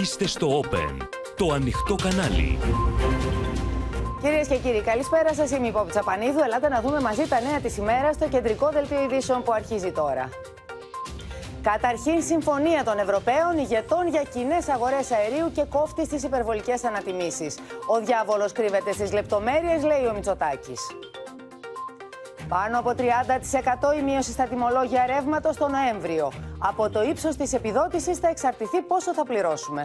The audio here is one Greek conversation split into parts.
Είστε στο Open, το ανοιχτό κανάλι. Κυρίες και κύριοι, καλησπέρα σας. Είμαι η Πόπη Τσαπανίδου. Ελάτε να δούμε μαζί τα νέα της ημέρας στο κεντρικό δελτίο ειδήσεων που αρχίζει τώρα. Καταρχήν, συμφωνία των Ευρωπαίων ηγετών για κοινές αγορές αερίου και κόφτη στις υπερβολικές ανατιμήσεις. Ο διάβολος κρύβεται στις λεπτομέρειες, λέει ο Μητσοτάκης. Πάνω από 30% η μείωση στα τιμολόγια ρεύματος το Νοέμβριο. Από το ύψος της επιδότησης θα εξαρτηθεί πόσο θα πληρώσουμε.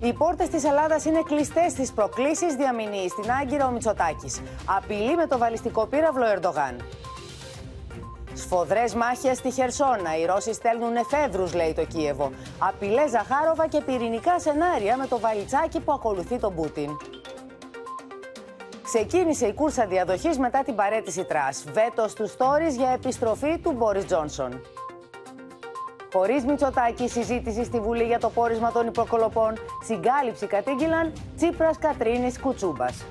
Οι πόρτες της Ελλάδας είναι κλειστές στις προκλήσεις, διαμηνύει στην Άγκυρα ο Μητσοτάκης. Απειλεί με το βαλιστικό πύραυλο Ερντογάν. Σφοδρές μάχες στη Χερσόνα. Οι Ρώσοι στέλνουν εφέδρους, λέει το Κίεβο. Απειλές Ζαχάροβα και πυρηνικά σενάρια με το βαλιτσάκι που ακολουθεί τον Πούτιν. Ξεκίνησε η κούρσα διαδοχής μετά την παραίτηση Τρας. Βέτο των Τόρις για επιστροφή του Μπόρις Τζόνσον. Χωρίς Μητσοτάκη, συζήτηση στη Βουλή για το πόρισμα των υποκολοπών. Συγκάλυψη κατήγγυλαν Τσίπρας Κατρίνης Κουτσούμπας.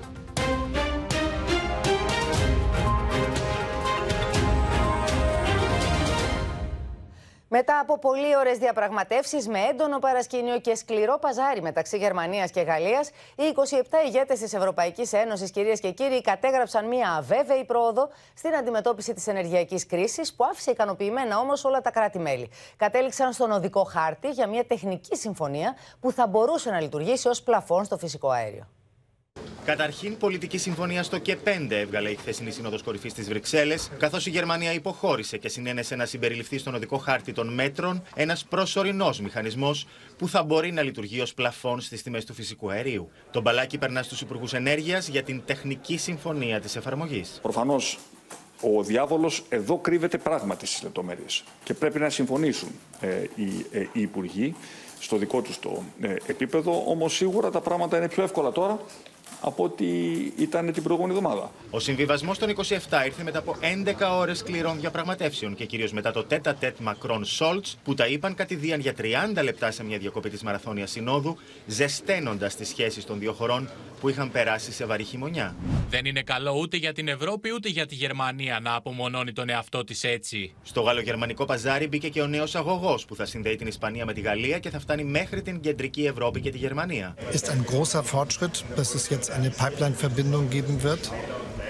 Μετά από πολύ ωραίες διαπραγματεύσεις με έντονο παρασκήνιο και σκληρό παζάρι μεταξύ Γερμανίας και Γαλλίας, οι 27 ηγέτες της Ευρωπαϊκής Ένωσης, κυρίες και κύριοι, κατέγραψαν μια αβέβαιη πρόοδο στην αντιμετώπιση της ενεργειακής κρίσης, που άφησε ικανοποιημένα όμως όλα τα κράτη-μέλη. Κατέληξαν στον οδικό χάρτη για μια τεχνική συμφωνία που θα μπορούσε να λειτουργήσει ως πλαφόν στο φυσικό αέριο. Καταρχήν, πολιτική συμφωνία στο ΚΕ5 έβγαλε η χθεσινή Σύνοδος Κορυφής της Βρυξέλλες, καθώς η Γερμανία υποχώρησε και συνένεσε να συμπεριληφθεί στον οδικό χάρτη των μέτρων ένας προσωρινός μηχανισμός που θα μπορεί να λειτουργεί ως πλαφόν στις τιμές του φυσικού αερίου. Το μπαλάκι περνά στους Υπουργούς Ενέργειας για την τεχνική συμφωνία της εφαρμογής. Προφανώς ο διάβολος εδώ κρύβεται πράγματι στις λεπτομέρειες και πρέπει να συμφωνήσουν ε, οι, ε, οι Υπουργοί στο δικό τους το ε, επίπεδο, όμως σίγουρα τα πράγματα είναι πιο εύκολα τώρα από ό,τι ήταν την προηγούμενη εβδομάδα. Ο συμβιβασμός των 27 ήρθε μετά από 11 ώρες σκληρών διαπραγματεύσεων και κυρίως μετά το τέτα τέτ Μακρόν Σόλτς που τα είπαν κατηδίαν για 30 λεπτά σε μια διακοπή της Μαραθώνιας Συνόδου, ζεσταίνοντας τις σχέσεις των δύο χωρών που είχαν περάσει σε βαρύ χειμωνιά. Δεν είναι καλό ούτε για την Ευρώπη ούτε για τη Γερμανία να απομονώνει τον εαυτό της έτσι. Στο γαλλογερμανικό παζάρι μπήκε και ο νέος αγωγός που θα συνδέει την Ισπανία με τη Γαλλία και θα φτάνει μέχρι την κεντρική Ευρώπη και τη Γερμανία. Ist ein großer Fortschritt, dass es jetzt eine Pipeline-Verbindung geben wird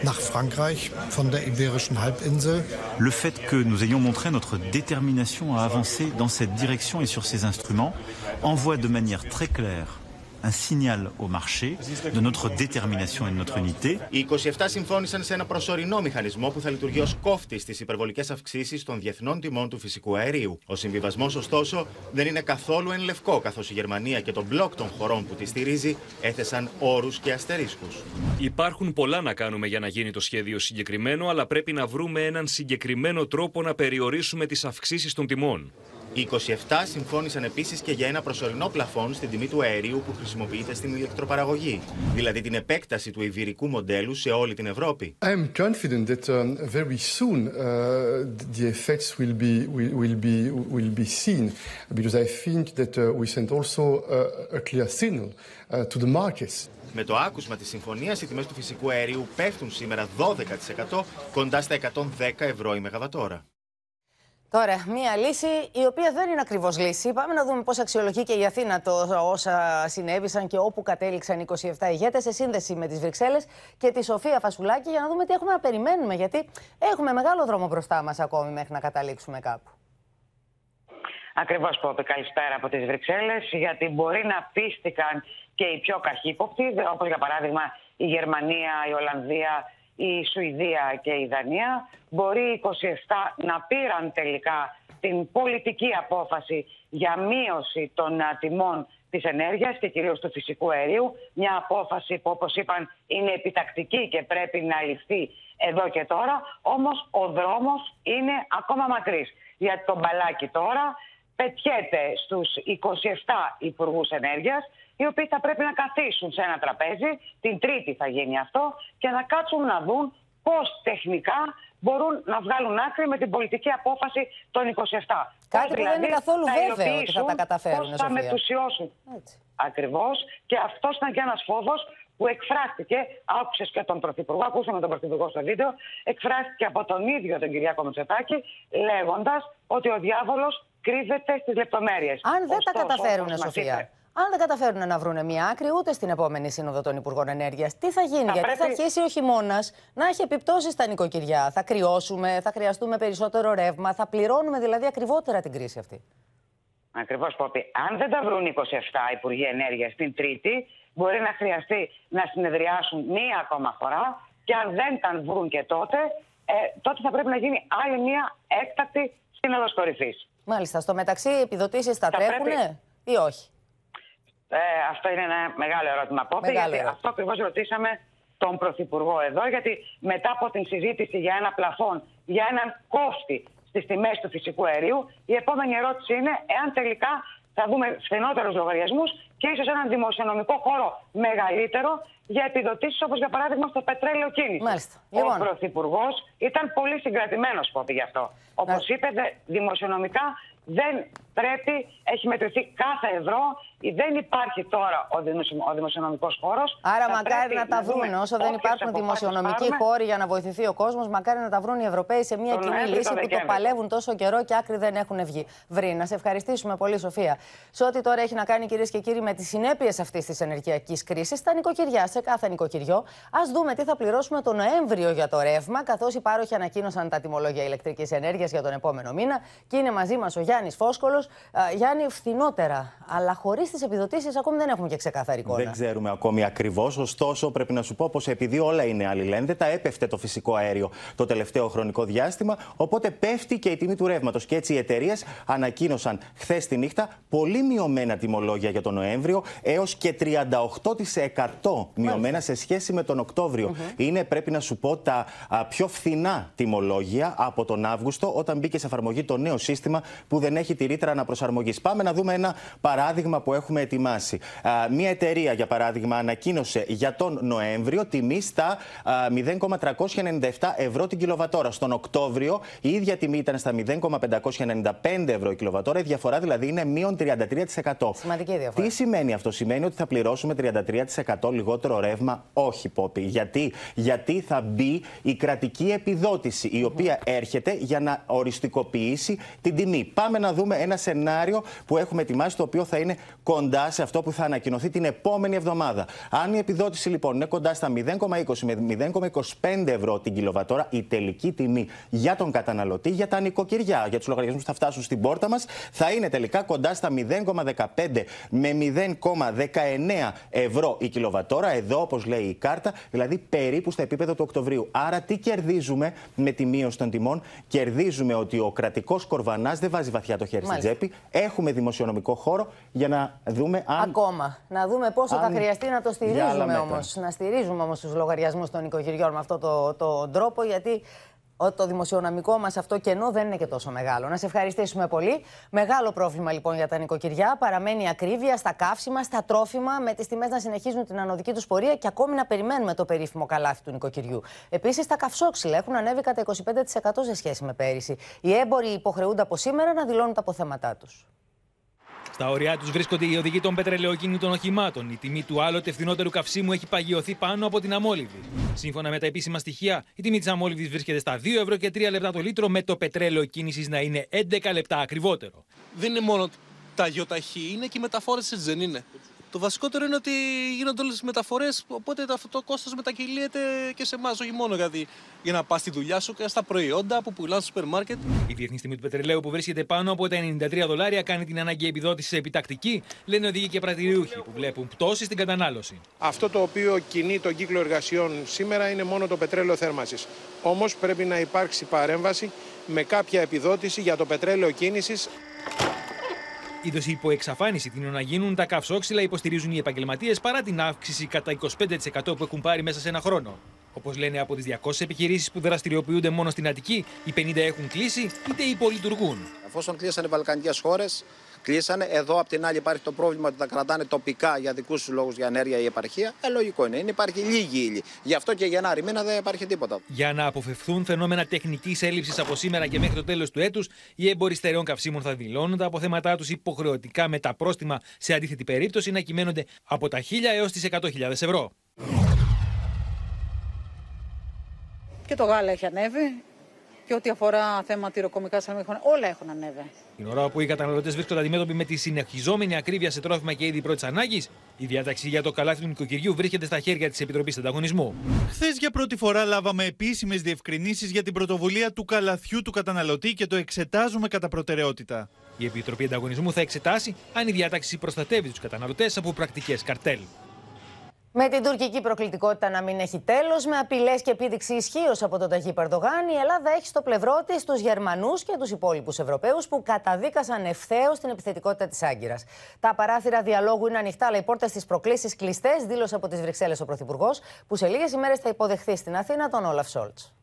nach Frankreich von der Iberischen Halbinsel. Le fait que nous ayons montré notre détermination à avancer dans cette direction et sur ces instruments envoie de manière très claire un signal au marché de notre détermination et de notre unité. Οι 27 συμφώνησαν σε ένα προσωρινό μηχανισμό που θα λειτουργεί ως κόφτη στις υπερβολικές αυξήσεις των διεθνών τιμών του φυσικού αερίου. Ο συμβιβασμός, ωστόσο, δεν είναι καθόλου εν λευκό, καθώς η Γερμανία και το μπλοκ των χωρών που τη στηρίζει έθεσαν όρους και αστερίσκους. Υπάρχουν πολλά να κάνουμε για να γίνει το σχέδιο συγκεκριμένο, αλλά πρέπει να βρούμε έναν συγκεκριμένο τρόπο να περιορίσουμε τις αυξήσεις των τιμών. Οι 27 συμφώνησαν επίσης και για ένα προσωρινό πλαφόν στην τιμή του αερίου που χρησιμοποιείται στην ηλεκτροπαραγωγή, δηλαδή την επέκταση του ιβυρικού μοντέλου σε όλη την Ευρώπη. I am confident that um, very soon uh, the effects will be will, will be will be seen because I think that uh, we sent also uh, a clear signal uh, to the markets. Με το άκουσμα της συμφωνίας, οι τιμές του φυσικού αερίου πέφτουν σήμερα 12% κοντά στα 110 ευρώ η μεγαβατόρα. Τώρα, μία λύση η οποία δεν είναι ακριβώς λύση. Πάμε να δούμε πώς αξιολογεί και η Αθήνα το όσα συνέβησαν και όπου κατέληξαν 27 ηγέτες σε σύνδεση με τις Βρυξέλλες και τη Σοφία Φασουλάκη για να δούμε τι έχουμε να περιμένουμε. Γιατί έχουμε μεγάλο δρόμο μπροστά μας ακόμη μέχρι να καταλήξουμε κάπου. Ακριβώς, Πόπη. Καλησπέρα από τις Βρυξέλλες. Γιατί μπορεί να πίστηκαν και οι πιο καχύποπτοι, όπως για παράδειγμα η Γερμανία, η Ολλανδία, η Σουηδία και η Δανία. Μπορεί οι 27 να πήραν τελικά την πολιτική απόφαση για μείωση των τιμών της ενέργειας και κυρίως του φυσικού αερίου. Μια απόφαση που όπως είπαν είναι επιτακτική και πρέπει να ληφθεί εδώ και τώρα. Όμως ο δρόμος είναι ακόμα μακρύς. Γιατί το μπαλάκι τώρα πετιέται στους 27 υπουργούς ενέργειας οι οποίοι θα πρέπει να καθίσουν σε ένα τραπέζι, την Τρίτη θα γίνει αυτό, και να κάτσουν να δουν πώς τεχνικά μπορούν να βγάλουν άκρη με την πολιτική απόφαση των 27. Κάτι που δεν είναι δηλαδή καθόλου βέβαιο ότι θα τα καταφέρουν. Πώς θα μετουσιώσουν. Ακριβώς. Και αυτός ήταν και ένας φόβος που εκφράστηκε, άκουσες και τον Πρωθυπουργό, ακούσαμε τον Πρωθυπουργό στο βίντεο, εκφράστηκε από τον ίδιο τον Κυριάκο Μητσοτάκη, λέγοντας ότι ο διάβολος κρύβεται στις λεπτομέρειες. Αν δεν τα καταφέρουν, Σοφία. Αν δεν καταφέρουν να βρουν μια άκρη ούτε στην επόμενη Σύνοδο των Υπουργών Ενέργειας, τι θα γίνει, Γιατί θα αρχίσει ο χειμώνας να έχει επιπτώσεις στα νοικοκυριά. Θα κρυώσουμε, θα χρειαστούμε περισσότερο ρεύμα, θα πληρώνουμε δηλαδή ακριβότερα την κρίση αυτή. Ακριβώς, Πόπη. Αν δεν τα βρουν 27 Υπουργοί Ενέργειας την Τρίτη, μπορεί να χρειαστεί να συνεδριάσουν μία ακόμα φορά και αν δεν τα βρουν και τότε, ε, τότε θα πρέπει να γίνει άλλη μία έκτακτη σύνοδος κορυφής. Μάλιστα. Στο μεταξύ, οι επιδοτήσεις θα, θα τρέχουν ή όχι; Ε, αυτό είναι ένα μεγάλο ερώτημα, Πόπη. Γιατί αυτό ακριβώς ρωτήσαμε τον Πρωθυπουργό εδώ, γιατί μετά από την συζήτηση για ένα πλαφόν, για έναν κόφτη στις τιμές του φυσικού αερίου, η επόμενη ερώτηση είναι εάν τελικά θα δούμε φθηνότερους λογαριασμούς και ίσως έναν δημοσιονομικό χώρο μεγαλύτερο για επιδοτήσεις όπως για παράδειγμα στο πετρέλαιο κίνηση. Μάλιστα. Ο λοιπόν. Πρωθυπουργός ήταν πολύ συγκρατημένος, Πόπη, γι' αυτό. Όπως είπε, δημοσιονομικά δεν πρέπει, έχει μετρηθεί κάθε ευρώ, δεν υπάρχει τώρα ο, ο δημοσιονομικός χώρος. Άρα μακάρι να τα βρουν, όσο δεν υπάρχουν δημοσιονομικοί χώροι για να βοηθηθεί ο κόσμος, μακάρι να τα βρουν οι Ευρωπαίοι σε μια κοινή λύση που το παλεύουν τόσο καιρό και άκρη δεν έχουν βγει. Βρει. Να σε ευχαριστήσουμε πολύ, Σοφία. Σε ό,τι τώρα έχει να κάνει, κυρίες και κύριοι, με τις συνέπειες αυτής της ενεργειακής κρίσης στα νοικοκυριά, σε κάθε νοικοκυριό, ας δούμε τι θα πληρώσουμε το Νοέμβριο για το ρεύμα, καθώς οι πάροχοι ανακοίνωσαν τα τιμολόγια ηλεκτρικής ενέργειας για τον επόμενο μήνα και είναι μαζί μας ο Γιάννης Φόσκολος. Γιάννη, φθηνότερα. Αλλά χωρίς τις επιδοτήσεις ακόμη δεν έχουμε και ξεκάθαρη εικόνα. Δεν ξέρουμε ακόμη ακριβώς. Ωστόσο, πρέπει να σου πω πως επειδή όλα είναι αλληλένδετα, έπεφτε το φυσικό αέριο το τελευταίο χρονικό διάστημα. Οπότε πέφτει και η τιμή του ρεύματος. Και έτσι οι εταιρείες ανακοίνωσαν χθες τη νύχτα πολύ μειωμένα τιμολόγια για τον Νοέμβριο, έως και 38% μειωμένα σε σχέση με τον Οκτώβριο. Είναι, πρέπει να σου πω, τα πιο φθηνά τιμολόγια από τον Αύγουστο, όταν μπήκε σε εφαρμογή το νέο σύστημα που δεν έχει τη ρήτρα αναπροσαρμογής. Πάμε να δούμε ένα παράδειγμα που έχουμε ετοιμάσει. Μία εταιρεία, για παράδειγμα, ανακοίνωσε για τον Νοέμβριο τιμή στα 0,397 ευρώ την κιλοβατόρα. Στον Οκτώβριο η ίδια τιμή ήταν στα 0,595 ευρώ η κιλοβατόρα. Η διαφορά δηλαδή είναι μείον 33%. Σημαντική διαφορά. Τι σημαίνει αυτό, Σημαίνει ότι θα πληρώσουμε 33% λιγότερο ρεύμα. Όχι, Πόπι. Γιατί, Γιατί θα μπει η κρατική επιδότηση, η οποία έρχεται για να οριστικοποιήσει την τιμή. Πάμε να δούμε ένα σενάριο που έχουμε ετοιμάσει, το οποίο θα είναι κοντά σε αυτό που θα ανακοινωθεί την επόμενη εβδομάδα. Αν η επιδότηση λοιπόν είναι κοντά στα 0,20 με 0,25 ευρώ την κιλοβατόρα, η τελική τιμή για τον καταναλωτή, για τα νοικοκυριά, για τους λογαριασμούς που θα φτάσουν στην πόρτα μας, θα είναι τελικά κοντά στα 0,15 με 0,19 ευρώ η κιλοβατόρα. Εδώ, όπως λέει η κάρτα, δηλαδή περίπου στα επίπεδα του Οκτωβρίου. Άρα, τι κερδίζουμε με τη μείωση των τιμών, κερδίζουμε ότι ο κρατικός κορβανάς δεν βάζει βαθιά το χέρι στην τσέπη. Έχουμε δημοσιονομικό χώρο για να δούμε αν. Ακόμα. Να δούμε πόσο αν... θα χρειαστεί να το στηρίζουμε όμως. Να στηρίζουμε όμως τους λογαριασμούς των οικογενειών με αυτόν τον το τρόπο, γιατί το δημοσιονομικό μας αυτό κενό δεν είναι και τόσο μεγάλο. Να σε ευχαριστήσουμε πολύ. Μεγάλο πρόβλημα λοιπόν για τα νοικοκυριά. Παραμένει ακρίβεια στα καύσιμα, στα τρόφιμα, με τις τιμές να συνεχίζουν την ανωδική τους πορεία και ακόμη να περιμένουμε το περίφημο καλάθι του νοικοκυριού. Επίσης, τα καυσόξυλα έχουν ανέβει κατά 25% σε σχέση με πέρυσι. Οι έμποροι υποχρεούνται από σήμερα να δηλώνουν τα αποθέματά τους. Στα ωριά τους βρίσκονται οι οδηγοί των πετρελαιοκίνητων οχημάτων. Η τιμή του άλλοτε φθηνότερου καυσίμου έχει παγιωθεί πάνω από την αμόλυβδη. Σύμφωνα με τα επίσημα στοιχεία, η τιμή της αμόλυβδη βρίσκεται στα 2 ευρώ και 3 λεπτά το λίτρο, με το πετρέλαιο κίνησης να είναι 11 λεπτά ακριβότερο. Δεν είναι μόνο τα γιοταχή, είναι και οι μεταφόρες δεν είναι. Το βασικότερο είναι ότι γίνονται όλες τις μεταφορές, οπότε αυτό το κόστος μετακυλίεται και σε εμάς, όχι μόνο γιατί για να πας στη δουλειά σου και στα προϊόντα που πουλάνε στο σούπερ μάρκετ. Η διεθνή τιμή του πετρελαίου που βρίσκεται πάνω από τα 93 δολάρια κάνει την ανάγκη επιδότηση επιτακτική, λένε οδηγοί και πρατηριούχοι που βλέπουν πτώση στην κατανάλωση. Αυτό το οποίο κινεί τον κύκλο εργασιών σήμερα είναι μόνο το πετρέλαιο θέρμανσης. Όμως πρέπει να υπάρξει παρέμβαση με κάποια επιδότηση για το πετρέλαιο κίνησης Είδος υπό εξαφάνιση τείνουν να γίνουν τα καυσόξυλα, υποστηρίζουν οι επαγγελματίες παρά την αύξηση κατά 25% που έχουν πάρει μέσα σε ένα χρόνο. Όπως λένε από τις 200 επιχειρήσεις που δραστηριοποιούνται μόνο στην Αττική, οι 50 έχουν κλείσει είτε υπολειτουργούν. Εφόσον κλείσαν οι Βαλκανικές χώρες, κλείσανε. Εδώ απ' την άλλη υπάρχει το πρόβλημα ότι τα κρατάνε τοπικά για δικούς τους λόγους για ενέργεια η επαρχία. Ε, λογικό είναι. είναι. Υπάρχει λίγη ύλη. Γι' αυτό και Γενάρη μήνα δεν υπάρχει τίποτα. Για να αποφευθούν φαινόμενα τεχνικής έλλειψης από σήμερα και μέχρι το τέλος του έτους, οι έμποροι στερεών καυσίμων θα δηλώνουν τα αποθέματά τους υποχρεωτικά με τα πρόστιμα σε αντίθετη περίπτωση να κυμαίνονται από τα 1.000 έως τις 100.000 ευρώ. Και το γάλα έχει ανέβει και ό,τι αφορά θέμα τυροκομικά σαλμίχων, όλα έχουν ανέβει. Την ώρα που οι καταναλωτές βρίσκονται αντιμέτωποι με τη συνεχιζόμενη ακρίβεια σε τρόφιμα και είδη πρώτης ανάγκης, η διάταξη για το καλάθι του νοικοκυριού βρίσκεται στα χέρια της Επιτροπής Ανταγωνισμού. Χθες για πρώτη φορά λάβαμε επίσημες διευκρινήσεις για την πρωτοβουλία του καλαθιού του καταναλωτή και το εξετάζουμε κατά προτεραιότητα. Η Επιτροπή Ανταγωνισμού θα εξετάσει αν η διάταξη προστατεύει τους καταναλωτές από πρακτικές καρτέλ. Με την τουρκική προκλητικότητα να μην έχει τέλος, με απειλές και επίδειξη ισχύως από τον Ταγί Περδογάν, η Ελλάδα έχει στο πλευρό της τους Γερμανούς και τους υπόλοιπους Ευρωπαίους που καταδίκασαν ευθέως την επιθετικότητα της Άγκυρας. Τα παράθυρα διαλόγου είναι ανοιχτά, αλλά οι πόρτες της προκλήσεις κλειστές, δήλωσε από τις Βρυξέλλες ο Πρωθυπουργός, που σε λίγες ημέρες θα υποδεχθεί στην Αθήνα τον Όλαφ Σόλτς.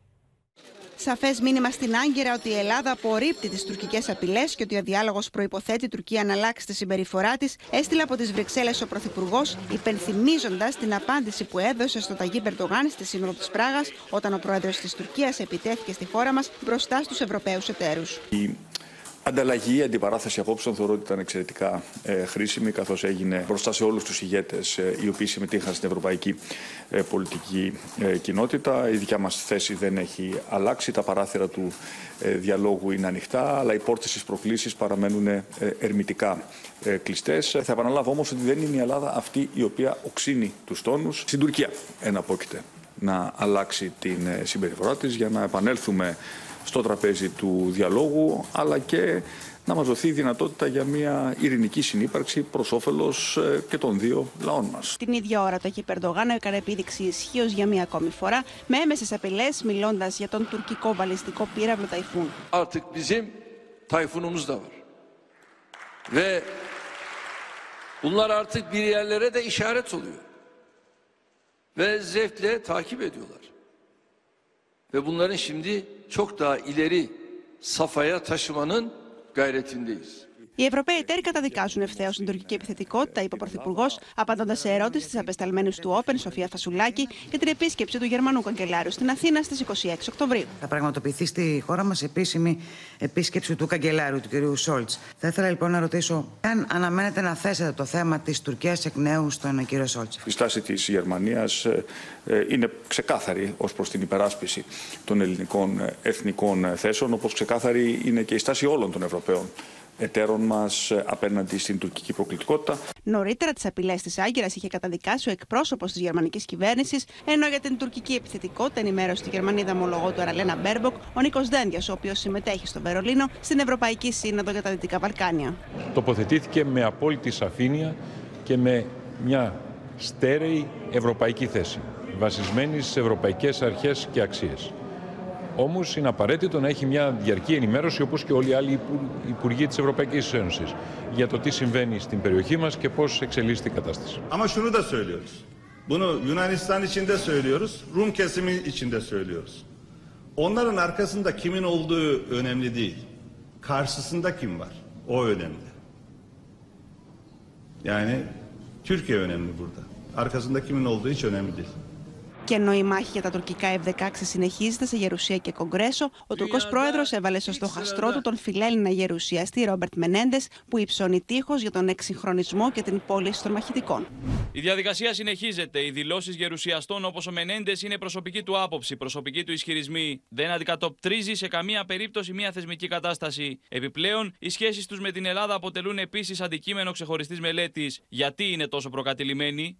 Σαφές μήνυμα στην Άγκυρα ότι η Ελλάδα απορρίπτει τις τουρκικές απειλές και ότι ο διάλογος προποθέτει η Τουρκία να αλλάξει τη συμπεριφορά της, έστειλε από τις Βρυξέλλες ο Πρωθυπουργός, υπενθυμίζοντας την απάντηση που έδωσε στο Ταγί Περτογάν στη Σύνοδο της Πράγας, όταν ο πρόεδρος της Τουρκίας επιτέθηκε στη χώρα μας μπροστά στους Ευρωπαίους εταίρους ανταλλαγή, αντιπαράθεση απόψεων θεωρώ ότι ήταν εξαιρετικά ε, χρήσιμη, καθώς έγινε μπροστά σε όλους τους ηγέτες ε, οι οποίοι συμμετείχαν στην ευρωπαϊκή ε, πολιτική ε, κοινότητα. Η δικιά μας θέση δεν έχει αλλάξει. Τα παράθυρα του ε, διαλόγου είναι ανοιχτά, αλλά οι πόρτες τη προκλήσεις παραμένουν ερμητικά κλειστές. Θα επαναλάβω όμως ότι δεν είναι η Ελλάδα αυτή η οποία οξύνει τους τόνους. Στην Τουρκία εναπόκειται να αλλάξει την συμπεριφορά της για να επανέλθουμε στο τραπέζι του διαλόγου, αλλά και να μας δοθεί η δυνατότητα για μια ειρηνική συνύπαρξη προς όφελος ε, και των δύο λαών μας. Την ίδια ώρα το Περντογάν έκανε επίδειξη ισχύως για μια ακόμη φορά με έμεσες απειλές μιλώντας για τον τουρκικό βαλιστικό πύραυλο Ταϊφούν. Artık bizim Tayfunumuz da var. Ve bunlar artık bir yerlere de işaret oluyor. Ve zevkle takip ediyorlar. Ve bunların şimdi çok daha ileri safhaya taşımanın gayretindeyiz. Οι Ευρωπαίοι εταίροι καταδικάζουν ευθέως την τουρκική επιθετικότητα, είπε ο Πρωθυπουργός, απαντώντας σε ερώτηση της απεσταλμένης του Όπεν, Σοφία Φασουλάκη, για την επίσκεψη του Γερμανού Καγκελάριου στην Αθήνα στις 26 Οκτωβρίου. Θα πραγματοποιηθεί στη χώρα μας επίσημη επίσκεψη του Καγκελάριου, του κ. Σόλτς. Θα ήθελα λοιπόν να ρωτήσω, αν αναμένετε να θέσετε το θέμα της Τουρκίας εκ νέου στον κ. Σόλτς. Η στάση της Γερμανίας ε, ε, είναι ξεκάθαρη ως προς την υπεράσπιση των ελληνικών ε, εθνικών θέσεων, όπως ξεκάθαρη είναι και η στάση όλων των Ευρωπαίων εταίρων μας απέναντι στην τουρκική προκλητικότητα. Νωρίτερα, τις απειλές της Άγκυρας είχε καταδικάσει ο εκπρόσωπος της γερμανικής κυβέρνησης, ενώ για την τουρκική επιθετικότητα ενημέρωσε τη Γερμανίδα ομόλογό του Αναλένα Μπέρμποκ ο Νίκος Δένδιας, ο οποίος συμμετέχει στο Βερολίνο στην Ευρωπαϊκή Σύνοδο για τα Δυτικά Βαλκάνια. Τοποθετήθηκε με απόλυτη σαφήνεια και με μια στέρεη ευρωπαϊκή θέση, βασισμένη στις ευρωπαϊκές αρχές και αξίες. Όμω είναι απαραίτητο να έχει μια διαρκή ενημέρωση όπω και όλοι οι άλλοι υπουργοί τη Ευρωπαϊκή Ένωση για το τι συμβαίνει στην περιοχή μα και πώ εξελίσσεται η κατάσταση. Ama şunu da söylüyoruz. Bunu Yunanistan için de söylüyoruz, Rum kesimi için de söylüyoruz. Onların arkasında kimin olduğu önemli değil. Karşısında kim var? O önemli. Yani Türkiye önemli burada. Arkasında kimin olduğu hiç önemli değil. Και ενώ η μάχη για τα τουρκικά F-16 συνεχίζεται σε Γερουσία και Κογκρέσο, ο Τουρκός πρόεδρος έβαλε στο στοχαστρό του τον φιλέλληνα γερουσιαστή Ρόμπερτ Μενέντες, που υψώνει τείχος για τον εξυγχρονισμό και την πώληση των μαχητικών. Η διαδικασία συνεχίζεται. Οι δηλώσεις γερουσιαστών όπως ο Μενέντες είναι προσωπική του άποψη, προσωπική του ισχυρισμοί. Δεν αντικατοπτρίζει σε καμία περίπτωση μια θεσμική κατάσταση. Επιπλέον, οι σχέσεις τους με την Ελλάδα αποτελούν επίσης αντικείμενο ξεχωριστής μελέτης. Γιατί είναι τόσο προκατηλημένοι,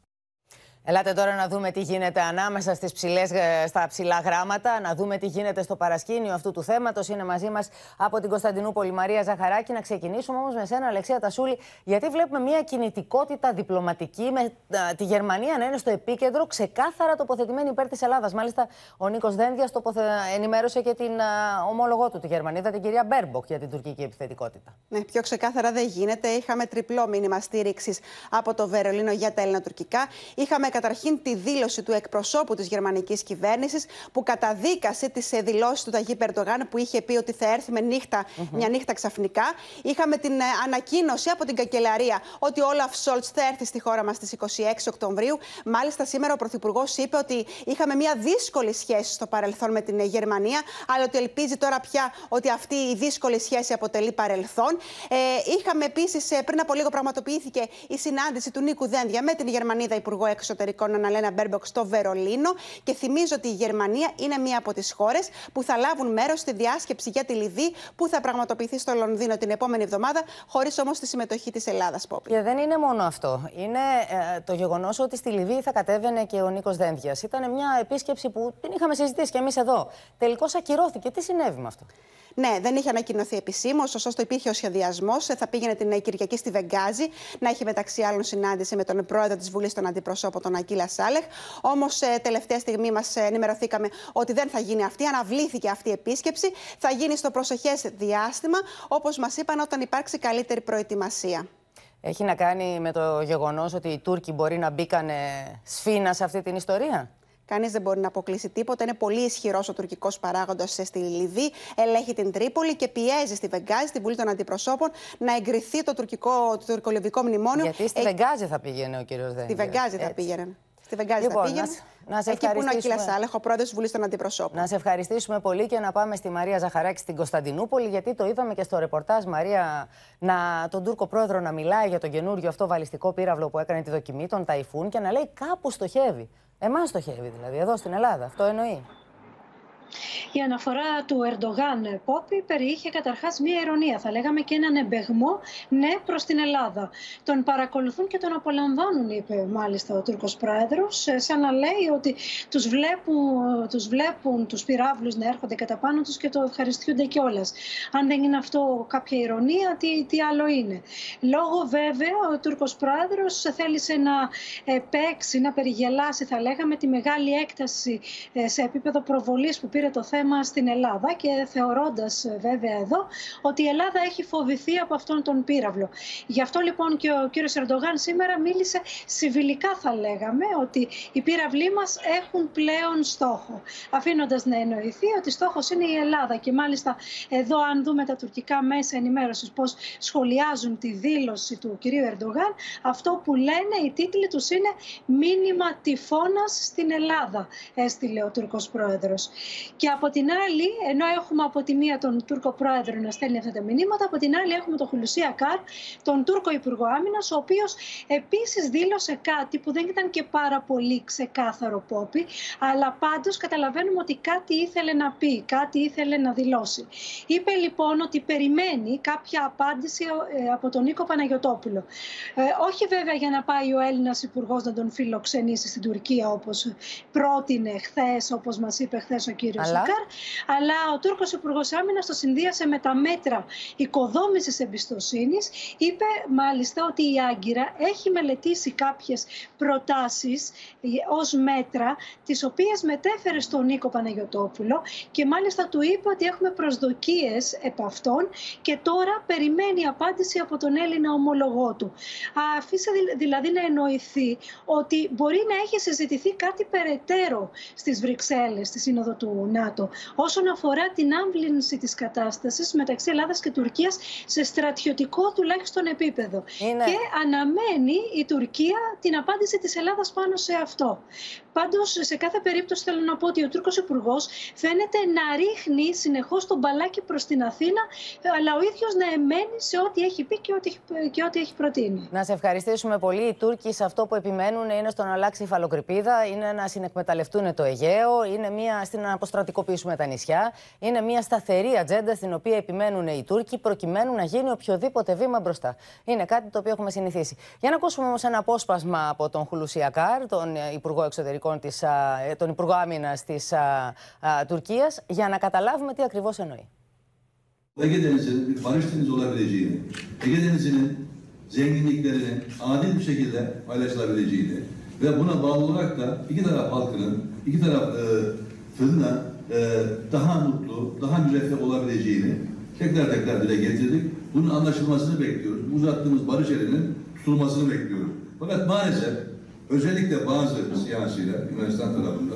Ελάτε τώρα να δούμε τι γίνεται ανάμεσα στις ψιλές, ε, στα ψιλά γράμματα, να δούμε τι γίνεται στο παρασκήνιο αυτού του θέματος. Είναι μαζί μας από την Κωνσταντινούπολη Μαρία Ζαχαράκη. Να ξεκινήσουμε όμως με σένα, Αλεξία Τασούλη, γιατί βλέπουμε μια κινητικότητα διπλωματική με ε, τη Γερμανία να είναι στο επίκεντρο, ξεκάθαρα τοποθετημένη υπέρ της Ελλάδας. Μάλιστα, ο Νίκος Δένδιας τοποθε... ενημέρωσε και την uh, ομόλογό του, τη Γερμανίδα, την κυρία Μπέρμποκ, για την τουρκική επιθετικότητα. Ναι, πιο ξεκάθαρα δεν γίνεται. Είχαμε τριπλό μήνυμα στήριξης από το Βερολίνο για τα ελληνοτουρκικά. Είχαμε καταρχήν τη δήλωση του εκπροσώπου της γερμανικής κυβέρνησης που καταδίκασε τις ε, δηλώσεις του Ταγί Περντογάν που είχε πει ότι θα έρθει με νύχτα, μια νύχτα ξαφνικά. Είχαμε την ε, ανακοίνωση από την καγκελαρία ότι ο Όλαφ Σόλτς θα έρθει στη χώρα μας στις 26 Οκτωβρίου. Μάλιστα, σήμερα ο Πρωθυπουργός είπε ότι είχαμε μια δύσκολη σχέση στο παρελθόν με την ε, Γερμανία, αλλά ότι ελπίζει τώρα πια ότι αυτή η δύσκολη σχέση αποτελεί παρελθόν. Ε, είχαμε επίσης, πριν από λίγο πραγματοποιήθηκε η συνάντηση του Νίκου Δένδια με την Γερμανίδα Υπουργό Εξωτερικών Εξωτερικών Αναλένα Μπέρμποκ στο Βερολίνο. Και θυμίζω ότι η Γερμανία είναι μία από τις χώρες που θα λάβουν μέρος στη διάσκεψη για τη Λιβύη που θα πραγματοποιηθεί στο Λονδίνο την επόμενη εβδομάδα, χωρίς όμως τη συμμετοχή της Ελλάδας, Πόπη. Και δεν είναι μόνο αυτό. Είναι ε, το γεγονός ότι στη Λιβύη θα κατέβαινε και ο Νίκος Δένδιας. Ήταν μια επίσκεψη που την είχαμε συζητήσει κι εμείς εδώ. Τελικώς ακυρώθηκε. Τι συνέβη με αυτό; Ναι, δεν είχε ανακοινωθεί επισήμως, ωστόσο υπήρχε ο σχεδιασμός. Θα πήγαινε την Κυριακή στη Βεγγάζη να έχει μεταξύ άλλων συνάντηση με τον πρόεδρο της Βουλής των Αντιπροσώπων, τον Ακύλα Σάλεχ. Όμως, τελευταία στιγμή μας ενημερωθήκαμε ότι δεν θα γίνει αυτή. Αναβλήθηκε αυτή η επίσκεψη. Θα γίνει στο προσεχές διάστημα, όπως μας είπαν, όταν υπάρξει καλύτερη προετοιμασία. Έχει να κάνει με το γεγονός ότι οι Τούρκοι μπορεί να μπήκαν σφίνα σε αυτή την ιστορία; Κανείς δεν μπορεί να αποκλείσει τίποτα. Είναι πολύ ισχυρός ο τουρκικός παράγοντας στη Λιβύη. Ελέγχει την Τρίπολη και πιέζει στη Βεγγάζη, στην Βουλή των Αντιπροσώπων, να εγκριθεί το, τουρκικό, το τουρκολιβικό μνημόνιο. Γιατί στη ε... Βεγγάζη θα πήγαινε ο κύριος Δένδια. Στη Βεγγάζη θα πήγαινε. Στη Βεγγάζη λοιπόν, θα πήγαινε. Να, να σε Εκεί που είναι ο Ακύλα Σάλεχ, ο πρόεδρος της Βουλής των Αντιπροσώπων. Να σε ευχαριστήσουμε πολύ και να πάμε στη Μαρία Ζαχαράκη στην Κωνσταντινούπολη, γιατί το είδαμε και στο ρεπορτάζ Μαρία να, τον Τούρκο πρόεδρο να μιλάει για το καινούριο αυτό βαλιστικό πύραυλο που έκανε τη δοκιμή, τον Ταϊφούν, και να λέει κάπου στοχεύει. Εμάς στοχεύει δηλαδή, εδώ στην Ελλάδα. Αυτό εννοεί. Η αναφορά του Ερντογάν Πόπη περιείχε καταρχάς μία ηρωνία, θα λέγαμε και έναν εμπεγμό ναι προς την Ελλάδα. Τον παρακολουθούν και τον απολαμβάνουν, είπε μάλιστα ο Τούρκος Πρόεδρος, σαν να λέει ότι τους βλέπουν τους, βλέπουν, τους πυράβλους να έρχονται κατά πάνω τους και το ευχαριστιούνται κιόλας. Αν δεν είναι αυτό κάποια ηρωνία, τι, τι άλλο είναι; Λόγω βέβαια ο Τούρκος Πρόεδρος θέλησε να παίξει, να περιγελάσει θα λέγαμε τη μεγάλη έκταση σε επίπεδο προβολής που πήρε το θέμα στην Ελλάδα και θεωρώντας ε, βέβαια εδώ ότι η Ελλάδα έχει φοβηθεί από αυτόν τον πύραυλο. Γι' αυτό λοιπόν και ο κύριος Ερντογάν σήμερα μίλησε συμβιλικά θα λέγαμε ότι οι πύραυλοι μας έχουν πλέον στόχο. Αφήνοντας να εννοηθεί ότι στόχος είναι η Ελλάδα και μάλιστα εδώ αν δούμε τα τουρκικά μέσα ενημέρωσης πώς σχολιάζουν τη δήλωση του κυρίου Ερντογάν αυτό που λένε οι τίτλοι τους είναι «Μήνυμα τυφώνας στην Ελλάδα» έστειλε ο Τούρκος Πρόεδρος. Και από την άλλη, ενώ έχουμε από τη μία τον Τούρκο πρόεδρο να στέλνει αυτά τα μηνύματα, από την άλλη έχουμε τον Χουλουσία Καρ, τον Τούρκο Υπουργό Άμυνας, ο οποίος επίσης δήλωσε κάτι που δεν ήταν και πάρα πολύ ξεκάθαρο πόπι, αλλά πάντως καταλαβαίνουμε ότι κάτι ήθελε να πει, κάτι ήθελε να δηλώσει. Είπε λοιπόν ότι περιμένει κάποια απάντηση ε, από τον Νίκο Παναγιοτόπουλο. Ε, όχι βέβαια για να πάει ο Έλληνας Υπουργός να τον φιλοξενήσει στην Τουρκία όπως πρότεινε χθες, όπως μας είπε χθες ο κύριος αλλά... αλλά ο Τούρκος Υπουργός Άμυνας το συνδύασε με τα μέτρα οικοδόμησης εμπιστοσύνης. Είπε μάλιστα ότι η Άγκυρα έχει μελετήσει κάποιες προτάσεις ως μέτρα, τις οποίες μετέφερε στον Νίκο Παναγιοτόπουλο και μάλιστα του είπε ότι έχουμε προσδοκίες επ' αυτών και τώρα περιμένει απάντηση από τον Έλληνα ομολογό του. Αφήσε δηλαδή να εννοηθεί ότι μπορεί να έχει συζητηθεί κάτι περαιτέρω στις Βρυξέλλες, στη Σύνοδο του ΝΑΤΟ όσον αφορά την άμβλυνση της κατάστασης μεταξύ Ελλάδας και Τουρκίας σε στρατιωτικό τουλάχιστον επίπεδο. Είναι. Και αναμένει η Τουρκία την απάντηση της Ελλάδας πάνω σε αυτό. Πάντως, σε κάθε περίπτωση θέλω να πω ότι ο Τούρκος Υπουργός φαίνεται να ρίχνει συνεχώς τον μπαλάκι προς την Αθήνα, αλλά ο ίδιος να εμένει σε ό,τι έχει πει και ό,τι, και ό,τι έχει προτείνει. Να σε ευχαριστήσουμε πολύ. Οι Τούρκοι σε αυτό που επιμένουν είναι στο να αλλάξει η φαλοκρηπίδα, είναι να συνεκμεταλλευτούν το Αιγαίο, είναι μια, στην να αποστρατικοποιήσουμε τα νησιά. Είναι μια σταθερή ατζέντα στην οποία επιμένουν οι Τούρκοι προκειμένου να γίνει οποιοδήποτε βήμα μπροστά. Είναι κάτι το οποίο έχουμε συνηθίσει. Για να ακούσουμε όμως ένα απόσπασμα από τον Χουλουσιακάρ, τον Υπουργό Εξωτερικών, της, τον Υπουργό Άμυνας της Τουρκίας, για να καταλάβουμε τι ακριβώς εννοεί. Ege Denizi'nin bir barış denizi olabileceğini, Ege Denizi'nin zenginliklerini adil bir şekilde paylaşılabileceğini ve buna bağlı olarak da iki taraf halkının, iki taraf e, fırına e, daha mutlu, daha müreffeh olabileceğini tekrar tekrar dile getirdik. Bunun anlaşılmasını bekliyoruz. Uzattığımız barış elinin tutulmasını bekliyoruz. Fakat maalesef özellikle bazı siyasiler Yunanistan tarafında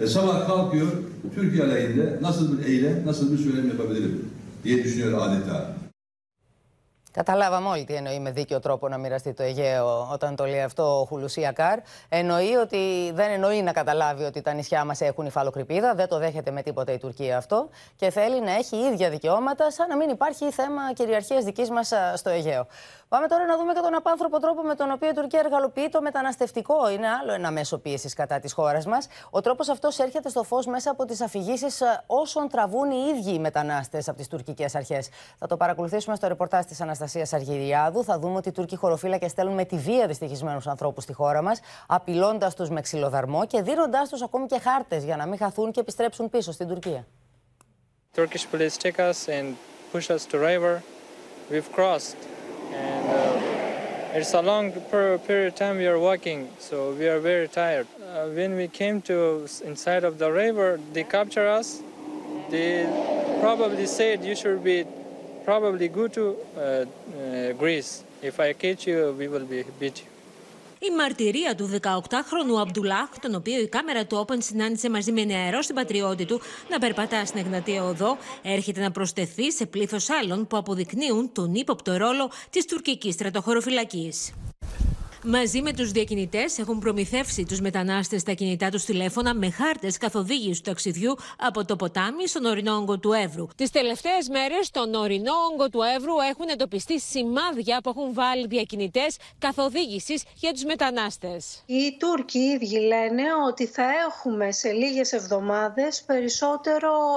e, sabah kalkıyor Türkiye aleyhinde nasıl bir eylem, nasıl bir söylem yapabilirim diye düşünüyor adeta. Καταλάβαμε όλοι τι εννοεί με δίκαιο τρόπο να μοιραστεί το Αιγαίο όταν το λέει αυτό ο Χουλουσία Καρ. Εννοεί ότι δεν εννοεί να καταλάβει ότι τα νησιά μας έχουν υφαλοκρηπίδα, δεν το δέχεται με τίποτα η Τουρκία αυτό και θέλει να έχει ίδια δικαιώματα σαν να μην υπάρχει θέμα κυριαρχίας δικής μας στο Αιγαίο. Πάμε τώρα να δούμε και τον απάνθρωπο τρόπο με τον οποίο η Τουρκία εργαλοποιεί το μεταναστευτικό. Είναι άλλο ένα μέσο πίεσης κατά της χώρας μας. Ο τρόπος αυτός έρχεται στο φως μέσα από τις αφηγήσεις όσων τραβούν οι ίδιοι οι μετανάστες από τις τουρκικές αρχές. Θα το παρακολουθήσουμε στο ρεπορτάζ της Αναστασία Αργυριάδου. Θα δούμε ότι οι Τούρκοι χωροφύλακες στέλνουν με τη βία δυστυχισμένους ανθρώπους στη χώρα μας, απειλώντας τους με ξυλοδαρμό και δίνοντάς τους ακόμη και χάρτες για να μην χαθούν και επιστρέψουν πίσω στην Τουρκία. Turkish police check us and push us to river. We've crossed and uh, it's a long period of time we are walking, so we are very tired. Uh, when we came to inside of the river, they capture us. They probably said you should be probably go to uh, uh, Greece. If I catch you, we will be beat you. Η μαρτυρία του 18χρονου Αμπτουλάχ, τον οποίο η κάμερα του Open συνάντησε μαζί με νεαρό συμπατριώτη του να περπατά στην Εγνατία Οδό, έρχεται να προσθεθεί σε πλήθος άλλων που αποδεικνύουν τον ύποπτο ρόλο της τουρκικής στρατοχωροφυλακής. Μαζί με τους διακινητές έχουν προμηθεύσει τους μετανάστες στα κινητά τους τηλέφωνα με χάρτες καθοδήγησης του ταξιδιού από το ποτάμι στον ορεινό όγκο του Εύρου. Τις τελευταίες μέρες, στον ορεινό όγκο του Εύρου έχουν εντοπιστεί σημάδια που έχουν βάλει διακινητές καθοδήγησης για τους μετανάστες. Οι Τούρκοι ίδιοι λένε ότι θα έχουμε σε λίγες εβδομάδες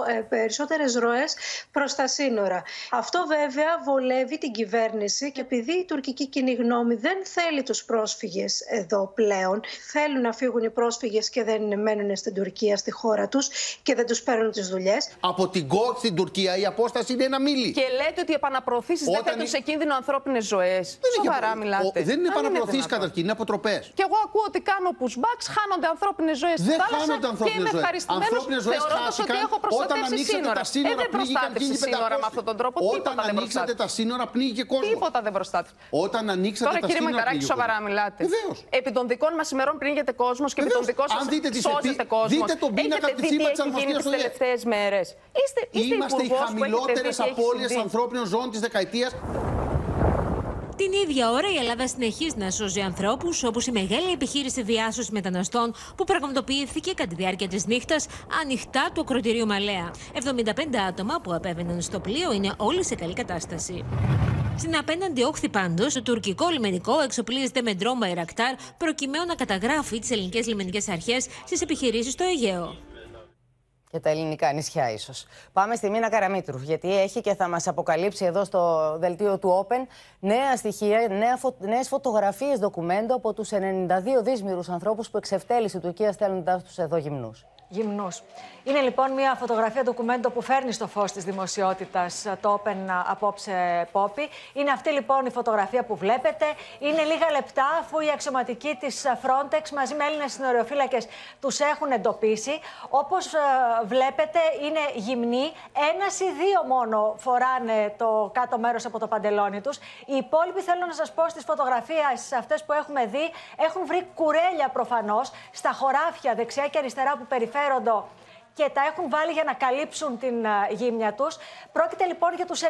ε, περισσότερες ροές προς τα σύνορα. Αυτό βέβαια βολεύει την κυβέρνηση και επειδή η τουρκική κοινή γνώμη δεν θέλει τους πρόσφυγες εδώ πλέον. Θέλουν να φύγουν οι πρόσφυγες και δεν μένουν στην Τουρκία, στη χώρα τους και δεν τους παίρνουν τις δουλειές. Από την ΚΟΚ στην Τουρκία η απόσταση είναι ένα μίλι. Και λέτε ότι οι επαναπροωθήσεις δεν θέτουν σε κίνδυνο ανθρώπινες ζωές. Σοβαρά μιλάτε. Δεν είναι επαναπροωθήσεις καταρχήν, είναι αποτροπές. Και εγώ ακούω ότι κάνω pushbacks, χάνονται ανθρώπινες ζωές στη θάλασσα και είμαι ευχαριστημένος θεωρώντας ότι έχω προστατεύσει σύνορα. Τα σύνορα ε, δεν προστάτευσε σύνορα με αυτόν τον τρόπο. Όταν ανοίξατε τα σύνορα πνίγηκε κόσμο. Τίποτα δεν προστάτευσε. Όταν ανοίξατε τα σύνορα. Τώρα κύριε σοβαρά μιλάτε. Βεβαίως. Επί των δικών μας ημερών πνίγεται κόσμος και επί των δικών σας σώζεται κόσμος. Δείτε τον πίνακα της ύπα τη Αρμοστία τις τελευταίες μέρες. Είστε, είστε Είμαστε οι χαμηλότερες απώλειες ανθρώπινων ζώων της δεκαετίας. Την ίδια ώρα η Ελλάδα συνεχίζει να σώζει ανθρώπους, όπως η μεγάλη επιχείρηση διάσωσης μεταναστών που πραγματοποιήθηκε κατά τη διάρκεια της νύχτας ανοιχτά του ακροτηρίου Μαλέα. 75 άτομα που απέβαιναν στο πλοίο είναι όλοι σε καλή κατάσταση. Στην απέναντι όχθη πάντως, το τουρκικό λιμενικό εξοπλίζεται με ντρόμα Ιρακτάρ προκειμένου να καταγράφει τις ελληνικές λιμενικές αρχές στις επιχειρήσεις στο Αιγαίο και τα ελληνικά νησιά ίσως. Πάμε στη Μίνα Καραμίτρου, γιατί έχει και θα μας αποκαλύψει εδώ στο δελτίο του Open νέα στοιχεία, νέα φω... νέες φωτογραφίες ντοκουμέντο από τους 92 δύσμηρους ανθρώπους που εξευτέλισε η Τουρκία στέλνοντάς τους εδώ γυμνούς γυμνούς. Είναι λοιπόν μια φωτογραφία ντοκουμέντο που φέρνει στο φως της δημοσιότητας το Open ε, απόψε Πόπη. Είναι αυτή λοιπόν η φωτογραφία που βλέπετε. Είναι λίγα λεπτά αφού οι αξιωματικοί της Frontex μαζί με Έλληνες συνοριοφύλακες τους έχουν εντοπίσει. Όπως ε, βλέπετε είναι γυμνοί. Ένας ή δύο μόνο φοράνε το κάτω μέρος από το παντελόνι τους. Οι υπόλοιποι θέλω να σας πω στις φωτογραφίες αυτές που έχουμε δει έχουν βρει κουρέλια προφανώς στα χωράφια δεξιά και αριστερά που περιφέρουν και τα έχουν βάλει για να καλύψουν την γύμνια τους. Πρόκειται λοιπόν για τους 92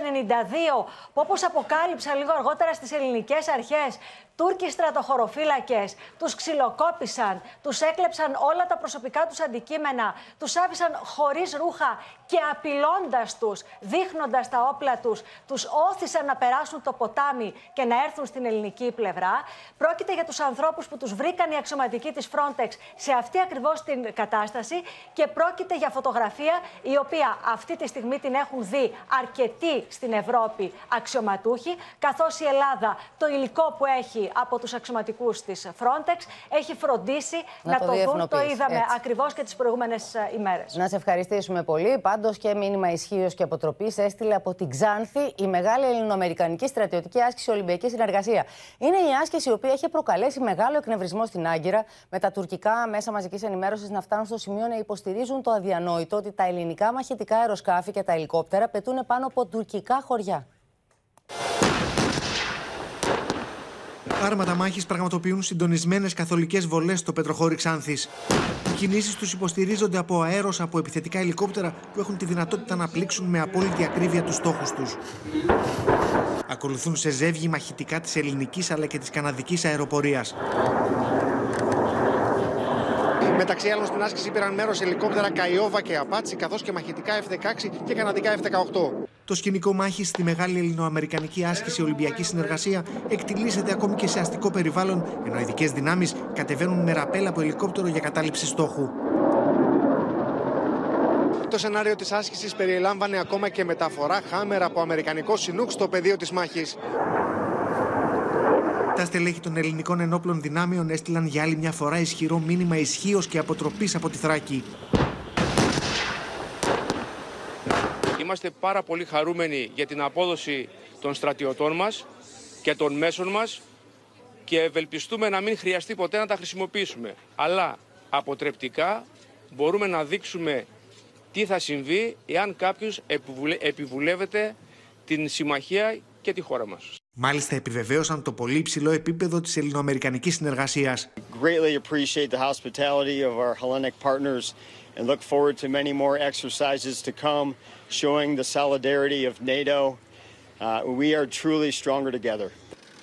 που όπως αποκάλυψαν λίγο αργότερα στις ελληνικές αρχές Τούρκοι στρατοχωροφύλακες τους ξυλοκόπησαν, τους έκλεψαν όλα τα προσωπικά τους αντικείμενα, τους άφησαν χωρίς ρούχα και απειλώντας τους, δείχνοντας τα όπλα τους, τους όθησαν να περάσουν το ποτάμι και να έρθουν στην ελληνική πλευρά. Πρόκειται για τους ανθρώπους που τους βρήκαν οι αξιωματικοί της Frontex σε αυτή ακριβώς την κατάσταση και πρόκειται για φωτογραφία η οποία αυτή τη στιγμή την έχουν δει αρκετοί στην Ευρώπη αξιωματούχοι, καθώς η Ελλάδα το υλικό που έχει από τους αξιωματικούς της Frontex. Έχει φροντίσει να, να το, το δουν. Το είδαμε ακριβώς και τις προηγούμενες ημέρες. Να σε ευχαριστήσουμε πολύ. Πάντως και μήνυμα ισχύως και αποτροπής έστειλε από την Ξάνθη η μεγάλη ελληνοαμερικανική στρατιωτική άσκηση Ολυμπιακή Συνεργασία. Είναι η άσκηση η οποία έχει προκαλέσει μεγάλο εκνευρισμό στην Άγκυρα, με τα τουρκικά μέσα μαζικής ενημέρωσης να φτάνουν στο σημείο να υποστηρίζουν το αδιανόητο ότι τα ελληνικά μαχητικά αεροσκάφη και τα ελικόπτερα πετούν πάνω από τουρκικά χωριά. Άρματα μάχης πραγματοποιούν συντονισμένες καθολικές βολές στο πετροχώρι Ξάνθης. Οι κινήσεις τους υποστηρίζονται από αέρος από επιθετικά ελικόπτερα που έχουν τη δυνατότητα να πλήξουν με απόλυτη ακρίβεια τους στόχους τους. Ακολουθούν σε ζεύγη μαχητικά της ελληνικής αλλά και της καναδικής αεροπορίας. Μεταξύ άλλων στην άσκηση πήραν μέρος ελικόπτερα Καϊόβα και Απάτσι, καθώς και μαχητικά F-16 και καναδικά F-18. Το σκηνικό μάχης στη μεγάλη ελληνοαμερικανική άσκηση Ολυμπιακής Συνεργασία εκτιλήσεται ακόμη και σε αστικό περιβάλλον, ενώ ειδικές δυνάμεις κατεβαίνουν με ραπέλ από ελικόπτερο για κατάληψη στόχου. Το σενάριο της άσκησης περιελάμβανε ακόμα και μεταφορά χάμερα από αμερικανικό συνούκ στο πεδίο της μάχης. Τα στελέχη των ελληνικών ενόπλων δυνάμεων έστειλαν για άλλη μια φορά ισχυρό μήνυμα ισχύως και αποτροπής από τη Θράκη. Είμαστε πάρα πολύ χαρούμενοι για την απόδοση των στρατιωτών μας και των μέσων μας και ευελπιστούμε να μην χρειαστεί ποτέ να τα χρησιμοποιήσουμε. Αλλά αποτρεπτικά μπορούμε να δείξουμε τι θα συμβεί εάν κάποιος επιβουλεύεται την συμμαχία και τη χώρα μας. Μάλιστα επιβεβαίωσαν το πολύ υψηλό επίπεδο της ελληνοαμερικανικής συνεργασίας. Greatly appreciate the hospitality of our Hellenic partners and look forward to many more exercises to come showing the solidarity of NATO. Uh, we are truly stronger together.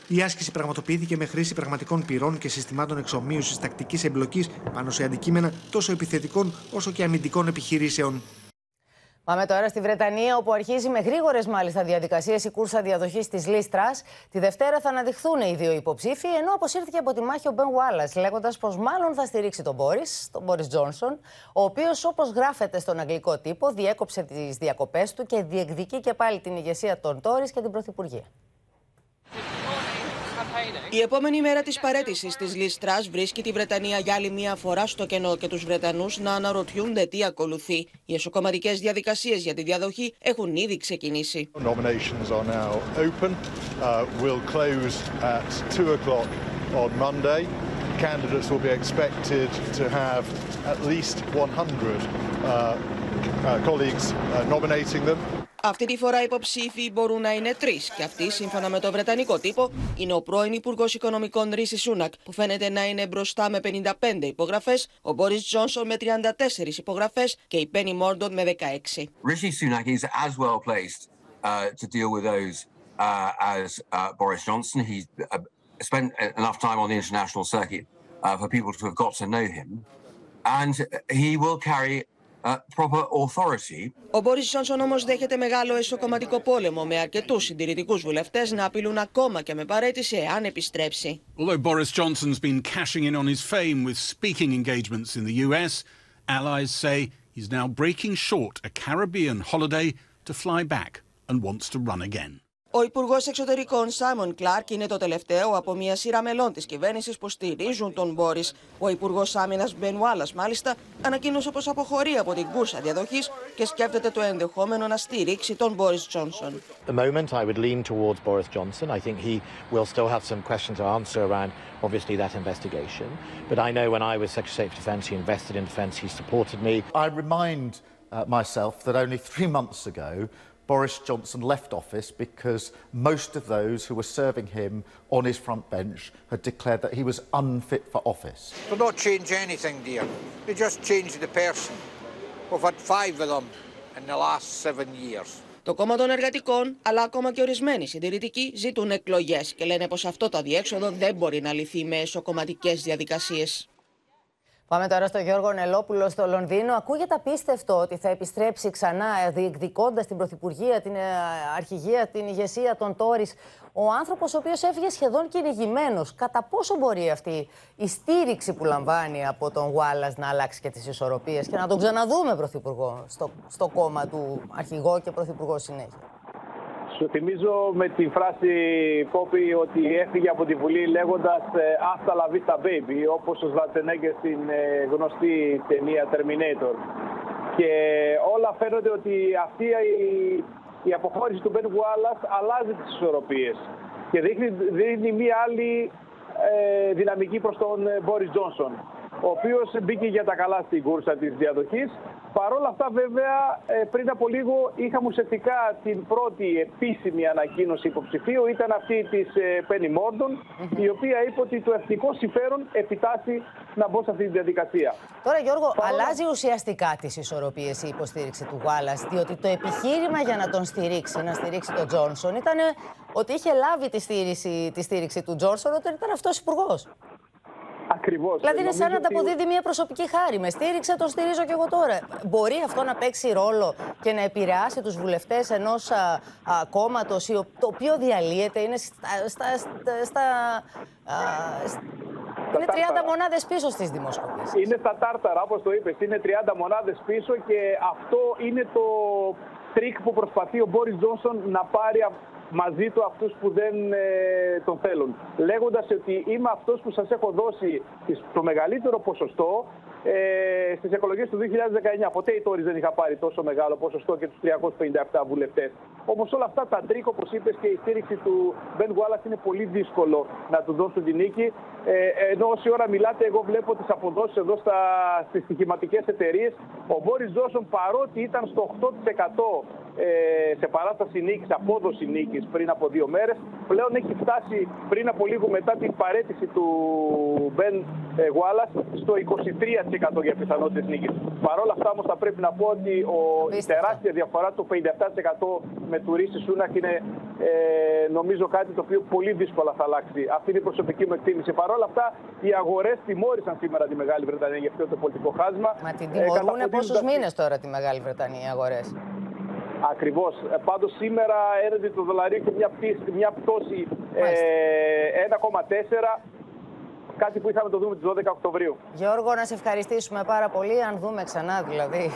Η άσκηση πραγματοποιήθηκε με χρήση πραγματικών πυρών και συστημάτων εξομοίωσης τακτικής εμπλοκής πάνω σε αντικείμενα τόσο επιθετικών όσο και αμυντικών επιχειρήσεων. Πάμε τώρα στη Βρετανία, όπου αρχίζει με γρήγορες μάλιστα διαδικασίες η κούρσα διαδοχής της Λίστρας. Τη Δευτέρα θα αναδειχθούν οι δύο υποψήφοι, ενώ αποσύρθηκε από τη μάχη ο Μπεν Γουάλλα, λέγοντας πως μάλλον θα στηρίξει τον Μπόρις, τον Μπόρις Τζόνσον, ο οποίος, όπως γράφεται στον αγγλικό τύπο, διέκοψε τις διακοπές του και διεκδικεί και πάλι την ηγεσία των Τόρι και την Πρωθυπουργία. Η επόμενη μέρα της παρέτησης της Λίστρα βρίσκει τη Βρετανία για άλλη μία φορά στο κενό και τους Βρετανούς να αναρωτιούνται τι ακολουθεί. Οι εσωκομματικές διαδικασίες για τη διαδοχή έχουν ήδη ξεκινήσει. Candidates will be expected to have at least 100 uh, uh, colleagues uh, nominating them. Αυτή τη φορά οι υποψήφοι μπορούν να είναι τρεις. Και αυτή, σύμφωνα με το Βρετανικό τύπο, είναι ο πρώην Υπουργός Οικονομικών Ρίσης Σούνακ, που φαίνεται να είναι μπροστά με 55 υπογραφές, ο Μπόρις Τζόνσον με 34 υπογραφές και η Πένι Μόρντον με 16. Rishi Sunak is as well placed uh, to deal with those uh, as uh, Boris Johnson. He's uh, spent enough time on the international circuit uh, for people to have got to know him. And he will carry ο Μπόρι Τζόνσον όμω δέχεται μεγάλο εσωκομματικό πόλεμο με αρκετού συντηρητικού βουλευτέ να απειλούν ακόμα και με παρέτηση εάν επιστρέψει. Although Boris Johnson's been cashing in on his fame with speaking engagements in the US, allies say he's now breaking short a Caribbean holiday to fly back and wants to run again. Ο Υπουργό Εξωτερικών Σάιμον Κλάρκ είναι το τελευταίο από μια σειρά μελών τη κυβέρνηση που στηρίζουν τον Μπόρι. Ο Υπουργό Άμυνα Μπεν Βάλλα, μάλιστα, ανακοίνωσε πω αποχωρεί από την κούρσα διαδοχή και σκέφτεται το ενδεχόμενο να στηρίξει τον Μπόρι Τζόνσον. The moment I would lean towards Boris Johnson. I think he will still have some questions to answer around obviously that investigation. But I know when I was Secretary of Defence, he invested in defence, he supported me. I remind uh, myself that only three months ago Boris Johnson left office because most of those who were serving him on his front bench had declared that he was unfit for office. Will not change anything, dear. They just change the person. We've had five of them in the last seven years. Το κόμμα των εργατικών, αλλά ακόμα και ορισμένοι συντηρητικοί, ζητούν εκλογέ και λένε πω αυτό το αδιέξοδο δεν μπορεί να λυθεί με εσωκομματικέ διαδικασίε. Πάμε τώρα στο Γιώργο Νελόπουλο στο Λονδίνο. Ακούγεται απίστευτο ότι θα επιστρέψει ξανά διεκδικώντας την Πρωθυπουργία, την ε, Αρχηγία, την ηγεσία των Τόρις. Ο άνθρωπος ο οποίος έφυγε σχεδόν κυνηγημένος. Κατά πόσο μπορεί αυτή η στήριξη που λαμβάνει από τον Γουάλλας να αλλάξει και τις ισορροπίες; Και να τον ξαναδούμε Πρωθυπουργό στο, στο κόμμα του Αρχηγό και Πρωθυπουργό συνέχεια. Σου θυμίζω με τη φράση Πόπη ότι έφυγε από τη Βουλή λέγοντας «Hasta la vista baby» όπως ο Σβατσενέγκερ στην ε, γνωστή ταινία Terminator. Και όλα φαίνονται ότι αυτή η, η αποχώρηση του Μπεν Γουάλλας αλλάζει τις ισορροπίες και δείχνει, δείχνει μία άλλη ε, δυναμική προς τον Μπόρις Τζόνσον. Ο οποίος μπήκε για τα καλά στην κούρσα της διαδοχής. Παρ' όλα αυτά, βέβαια, ε, πριν από λίγο είχαμε ουσιαστικά την πρώτη επίσημη ανακοίνωση υποψηφίου. Ήταν αυτή της Πένι Μόρντον, η οποία είπε ότι το εθνικό συμφέρον επιτάσσει να μπω σε αυτή τη διαδικασία. Τώρα, Γιώργο, αλλάζει ουσιαστικά τις ισορροπίες η υποστήριξη του Γουάλλας, διότι το επιχείρημα για να τον στηρίξει, να στηρίξει τον Τζόνσον, ήταν ότι είχε λάβει τη στήριξη, τη στήριξη του Τζόνσον όταν ήταν αυτός υπουργός. Ακριβώς. Δηλαδή είναι σαν να ανταποδίδει μια προσωπική χάρη. Με στήριξε, τον στηρίζω και εγώ τώρα. Μπορεί αυτό να παίξει ρόλο και να επηρεάσει τους βουλευτές ενός κόμματος το οποίο διαλύεται, είναι στα. στα, στα, είναι 30 μονάδες πίσω στις δημοσκοπήσεις. Είναι στα τάρταρα, όπως το είπες. Είναι 30 μονάδες πίσω και αυτό είναι το τρικ που προσπαθεί ο Μπόρις Τζόνσον να πάρει μαζί του αυτούς που δεν ε, τον θέλουν. Λέγοντας ότι είμαι αυτός που σας έχω δώσει το μεγαλύτερο ποσοστό ε, στις εκλογές του 2019. Ποτέ οι Τόρις δεν είχαν πάρει τόσο μεγάλο ποσοστό και τους 357 βουλευτές. Όμως όλα αυτά τα τρικ, όπως είπες, και η στήριξη του Μπεν Γουάλας είναι πολύ δύσκολο να του δώσουν την νίκη. Ε, ενώ όση ώρα μιλάτε, εγώ βλέπω τις αποδόσεις εδώ στα, στις στοιχηματικές εταιρείες. Ο Μπόρις Τζόνσον παρότι ήταν στο 8% ε, σε παράσταση νίκης, απόδοση νίκης πριν από δύο μέρες. Πλέον έχει φτάσει πριν από λίγο μετά την παραίτηση του Μπεν Γουάλας στο 23% για πιθανότητες νίκης. Παρ' όλα αυτά όμως θα πρέπει να πω ότι ο, η τεράστια διαφορά του 57% με του Ρίση Σούνακ είναι ε, νομίζω κάτι το οποίο πολύ δύσκολα θα αλλάξει. Αυτή είναι η προσωπική μου εκτίμηση. Παρ' όλα αυτά οι αγορές τιμώρησαν σήμερα τη Μεγάλη Βρετανία για αυτό το πολιτικό χάσμα. Μα την τιμωρούν ε, πόσους μήνες τώρα τη Μεγάλη Βρετανία οι αγορές; Ακριβώς. Ε, Πάντως σήμερα έρευε το δολαρίο και μια, πτήση, μια πτώση ε, 1,4 κάτι που είχαμε το δούμε τις 12 Οκτωβρίου. Γιώργο, να σε ευχαριστήσουμε πάρα πολύ. Αν δούμε ξανά δηλαδή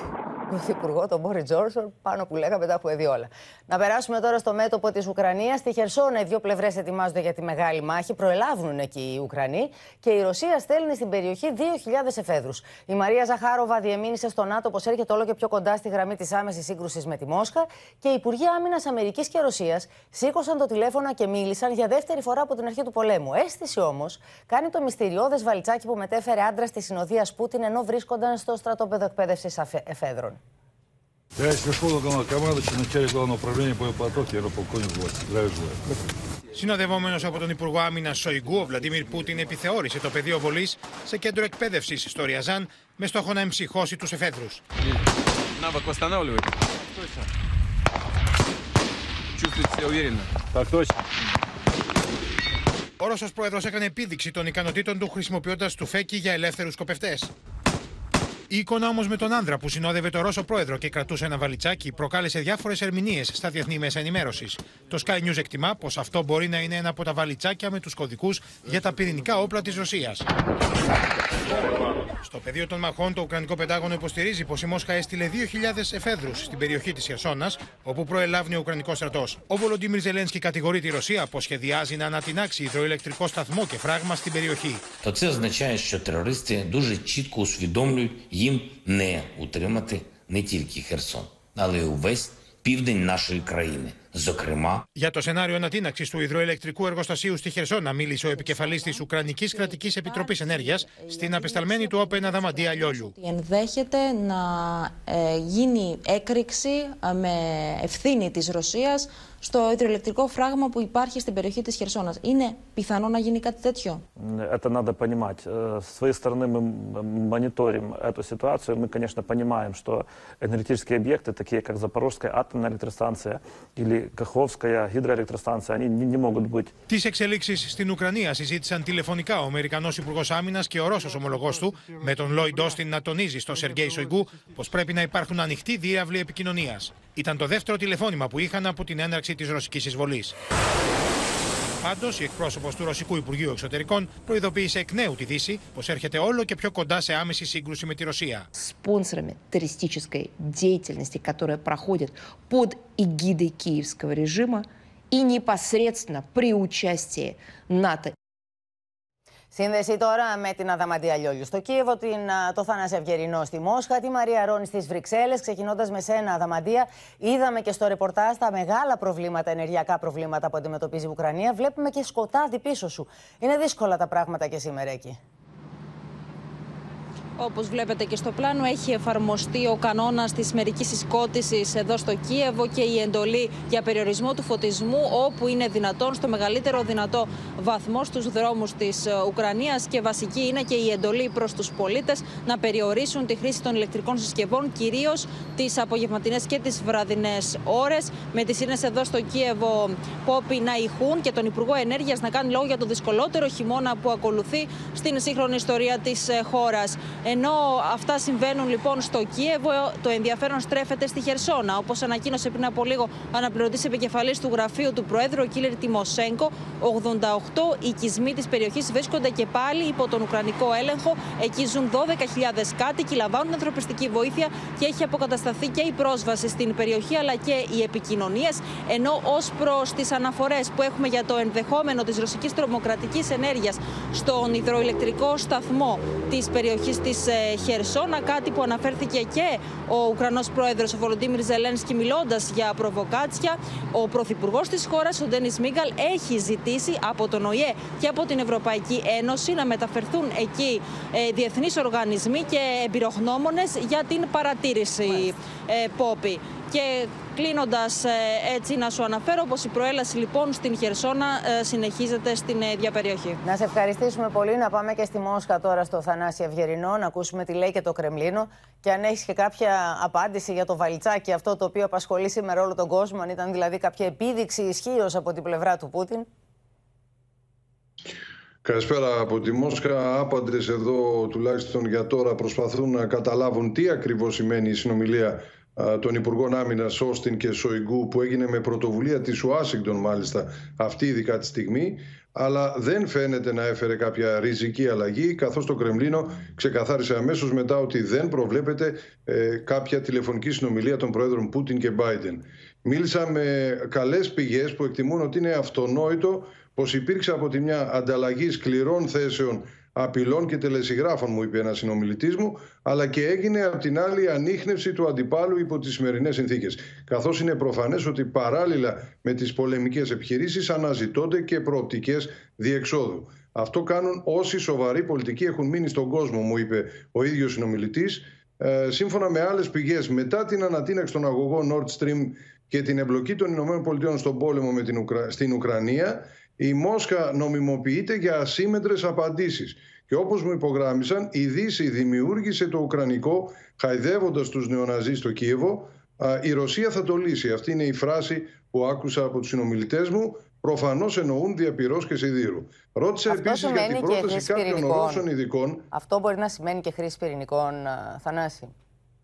Πρωθυπουργό, τον Μπόρι Τζόρσον, πάνω που λέγαμε τα έχουμε δει όλα. Να περάσουμε τώρα στο μέτωπο της Ουκρανίας. Στη Χερσόνα, οι δύο πλευρές ετοιμάζονται για τη μεγάλη μάχη. Προελάβουν εκεί οι Ουκρανοί και η Ρωσία στέλνει στην περιοχή 2.000 εφέδρους. Η Μαρία Ζαχάροβα διεμήνυσε στο ΝΑΤΟ πως έρχεται όλο και πιο κοντά στη γραμμή της άμεσης σύγκρουσης με τη Μόσχα και οι Υπουργοί Άμυνας Αμερικής και Ρωσίας σήκωσαν το τηλέφωνο και μίλησαν για δεύτερη φορά από την αρχή του πολέμου. Αίσθηση όμως κάνει το μυστηριώδες βαλιτσάκι που μετέφερε άντρα τη συνοδεία Πούτιν ενώ βρίσκονταν στο στρατόπεδο εκπαίδευσης εφέδρων. Я Верховного Главнокомандующего, начальник Главного управления боеподготовки, аэрополковник Здравия желаю. Συνοδευόμενο από τον Υπουργό Άμυνα Σοϊγκού, ο Βλαντίμιρ Πούτιν επιθεώρησε το πεδίο βολή σε κέντρο εκπαίδευση στο Ριαζάν με στόχο να εμψυχώσει του εφέδρου. Навык восстанавливает. Чувствуете себя уверенно? Так точно. Ο Ρώσος Πρόεδρος έκανε επίδειξη των ικανοτήτων του χρησιμοποιώντας του φέκι για ελεύθερους σκοπευτές. Η εικόνα όμως με τον άνδρα που συνόδευε το Ρώσο πρόεδρο και κρατούσε ένα βαλιτσάκι προκάλεσε διάφορες ερμηνείες στα διεθνή μέσα ενημέρωσης. Το Sky News εκτιμά πως αυτό μπορεί να είναι ένα από τα βαλιτσάκια με τους κωδικούς για τα πυρηνικά όπλα της Ρωσίας. Στο πεδίο των μαχών, το Ουκρανικό Πεντάγωνο υποστηρίζει πως η Μόσχα έστειλε 2.000 εφέδρους στην περιοχή της Χερσόνας, όπου προελάβει ο Ουκρανικός στρατός. Ο Βολοντίμιρ Ζελένσκι κατηγορεί τη Ρωσία πως σχεδιάζει να ανατινάξει υδροηλεκτρικό σταθμό και φράγμα στην περιοχή. Το це означає, що терористи дуже чітко усвідомлюють, їм не утримати не тільки Херсон, але й увесь південь нашої країни. Зокрема, για το σενάριο ανατείναξη του υδροελεκτρικού εργοστασίου στη Χερσόνα μίλησε ο επικεφαλή τη Ουκρανική Κρατική Επιτροπή Ενέργεια στην απεσταλμένη του Όπεν Αδαμαντία Λιόλιου. Ενδέχεται να ε, γίνει έκρηξη ε, με ευθύνη τη Ρωσία στο υδροελεκτρικό φράγμα που υπάρχει στην περιοχή της Χερσόνας. Είναι πιθανό να γίνει κάτι τέτοιο? Это надо понимать. С своей стороны мы мониторим эту ситуацию. Мы, конечно, понимаем, что энергетические объекты, такие как Запорожская атомная электростанция или Каховская гидроэлектростанция, они не, не могут быть. Τι εξελίξει στην Ουκρανία συζήτησαν τηλεφωνικά ο Αμερικανό Υπουργό Άμυνα και ο Ρώσο ομολογό του, με τον Λόιντ Όστιν να τονίζει στον Σεργέη Σοϊγκού πω πρέπει να υπάρχουν ανοιχτοί διάβλοι επικοινωνία. Ήταν το δεύτερο τηλεφώνημα που είχαν από την έναρξη τη ρωσική εισβολή. Πάντω, η εκπρόσωπο του Ρωσικού Υπουργείου Εξωτερικών προειδοποίησε εκ νέου τη Δύση πω έρχεται όλο και πιο κοντά σε άμεση σύγκρουση με τη Ρωσία. Спонсорами террористической деятельности, которая проходит под эгидой киевского режима и непосредственно при участии НАТО Σύνδεση τώρα με την Αδαμαντία Λιόλιου στο Κίεβο, την, το Θανάση Ευγερινό στη Μόσχα, τη Μαρία Ρόνη στις Βρυξέλλες. Ξεκινώντας με σένα, Αδαμαντία, είδαμε και στο ρεπορτάζ τα μεγάλα προβλήματα, ενεργειακά προβλήματα που αντιμετωπίζει η Ουκρανία. Βλέπουμε και σκοτάδι πίσω σου. Είναι δύσκολα τα πράγματα και σήμερα εκεί. Όπως βλέπετε και στο πλάνο έχει εφαρμοστεί ο κανόνας της μερικής συσκότησης εδώ στο Κίεβο και η εντολή για περιορισμό του φωτισμού όπου είναι δυνατόν στο μεγαλύτερο δυνατό βαθμό στους δρόμους της ε, Ουκρανίας και βασική είναι και η εντολή προς τους πολίτες να περιορίσουν τη χρήση των ηλεκτρικών συσκευών κυρίως τις απογευματινές και τις βραδινές ώρες με τις σύνες εδώ στο Κίεβο Πόπι να ηχούν και τον Υπουργό Ενέργειας να κάνει λόγο για το δυσκολότερο χειμώνα που ακολουθεί στην σύγχρονη ιστορία της ε, χώρας. Ενώ αυτά συμβαίνουν λοιπόν στο Κίεβο, το ενδιαφέρον στρέφεται στη Χερσόνα. Όπως ανακοίνωσε πριν από λίγο ο αναπληρωτής επικεφαλής του γραφείου του Προέδρου, ο Κίλερ Τιμοσέγκο, 88 οικισμοί της περιοχής βρίσκονται και πάλι υπό τον Ουκρανικό έλεγχο. Εκεί ζουν 12.000 κάτοικοι, λαμβάνουν ανθρωπιστική βοήθεια και έχει αποκατασταθεί και η πρόσβαση στην περιοχή αλλά και οι επικοινωνίες. Ενώ ως προς τις αναφορές που έχουμε για το ενδεχόμενο της ρωσικής τρομοκρατικής ενέργειας στον υδροηλεκτρικό σταθμό της περιοχής της ε, Χερσόνα, κάτι που αναφέρθηκε και ο Ουκρανός πρόεδρος ο Βολοντίμιρ Ζελένσκι μιλώντας για προβοκάτσια. Ο πρωθυπουργός της χώρας, ο Ντένις Μίγκαλ, έχει ζητήσει από τον ΟΗΕ και από την Ευρωπαϊκή Ένωση να μεταφερθούν εκεί ε, διεθνείς οργανισμοί και εμπειρογνώμονες για την παρατήρηση ε, Πόπη. Και κλείνοντας ε, έτσι να σου αναφέρω πως η προέλαση λοιπόν στην Χερσόνα ε, συνεχίζεται στην ίδια περιοχή. Να σε ευχαριστήσουμε πολύ. Να πάμε και στη Μόσχα τώρα στο Θανάση Ευγερινό, να ακούσουμε τι λέει και το Κρεμλίνο. Και αν έχεις και κάποια απάντηση για το βαλιτσάκι, αυτό το οποίο απασχολεί σήμερα όλο τον κόσμο, αν ήταν δηλαδή κάποια επίδειξη ισχύω από την πλευρά του Πούτιν. Καλησπέρα από τη Μόσχα. Άπαντρες εδώ τουλάχιστον για τώρα προσπαθούν να καταλάβουν τι ακριβώς σημαίνει η συνομιλία των Υπουργών Άμυνας Όστιν και Σοϊγκού που έγινε με πρωτοβουλία της Ουάσιγκτον μάλιστα αυτή ειδικά τη στιγμή αλλά δεν φαίνεται να έφερε κάποια ριζική αλλαγή καθώς το Κρεμλίνο ξεκαθάρισε αμέσως μετά ότι δεν προβλέπεται ε, κάποια τηλεφωνική συνομιλία των Πρόεδρων Πούτιν και Μπάιντεν. Μίλησα με καλές πηγές που εκτιμούν ότι είναι αυτονόητο πως υπήρξε από τη μια ανταλλαγή σκληρών θέσεων απειλών και τελεσυγράφων, μου είπε ένας συνομιλητής μου, αλλά και έγινε από την άλλη ανείχνευση του αντιπάλου υπό τις σημερινές συνθήκες. Καθώς είναι προφανές ότι παράλληλα με τις πολεμικές επιχειρήσεις αναζητώνται και προοπτικές διεξόδου. Αυτό κάνουν όσοι σοβαροί πολιτικοί έχουν μείνει στον κόσμο, μου είπε ο ίδιος συνομιλητής. Ε, σύμφωνα με άλλες πηγές, μετά την ανατείναξη των αγωγών Nord Stream και την εμπλοκή των ΗΠΑ στον πόλεμο με την στην Ουκρανία, η Μόσχα νομιμοποιείται για ασύμετρες απαντήσεις. Και όπως μου υπογράμμισαν, η Δύση δημιούργησε το Ουκρανικό χαϊδεύοντας τους νεοναζί στο Κίεβο. Η Ρωσία θα το λύσει. Αυτή είναι η φράση που άκουσα από τους συνομιλητές μου. Προφανώς εννοούν διαπυρός και σιδήρου. Ρώτησα επίσης για την πρόταση κάποιων Ρώσων ειδικών. Αυτό μπορεί να σημαίνει και χρήση πυρηνικών, Θανάση.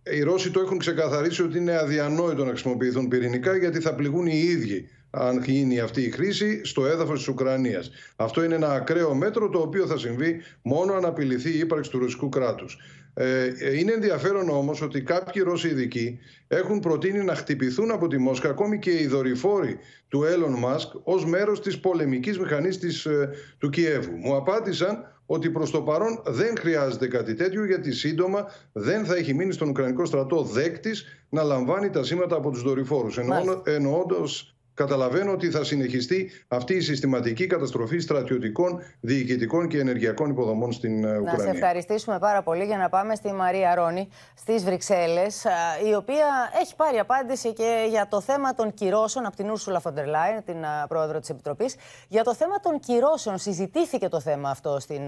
Οι Ρώσοι το έχουν ξεκαθαρίσει ότι είναι αδιανόητο να χρησιμοποιηθούν πυρηνικά γιατί θα πληγούν οι ίδιοι αν γίνει αυτή η χρήση στο έδαφος της Ουκρανίας. Αυτό είναι ένα ακραίο μέτρο το οποίο θα συμβεί μόνο αν απειληθεί η ύπαρξη του ρωσικού κράτους. Ε, είναι ενδιαφέρον όμως ότι κάποιοι Ρώσοι ειδικοί έχουν προτείνει να χτυπηθούν από τη Μόσχα ακόμη και οι δορυφόροι του Elon Musk ως μέρος της πολεμικής μηχανής ε, του Κιέβου. Μου απάντησαν ότι προς το παρόν δεν χρειάζεται κάτι τέτοιο γιατί σύντομα δεν θα έχει μείνει στον Ουκρανικό στρατό δέκτης να λαμβάνει τα σήματα από τους δορυφόρους. Εννοώντας καταλαβαίνω ότι θα συνεχιστεί αυτή η συστηματική καταστροφή στρατιωτικών, διοικητικών και ενεργειακών υποδομών στην ε, Ουκρανία. Να σε ευχαριστήσουμε πάρα πολύ για να πάμε στη Μαρία Ρόνη στις Βρυξέλλες, η οποία έχει πάρει απάντηση και για το θέμα των κυρώσεων από την Ούρσουλα Φοντερ Λάιν, την πρόεδρο της Επιτροπής. Για το θέμα των κυρώσεων, συζητήθηκε το θέμα αυτό στην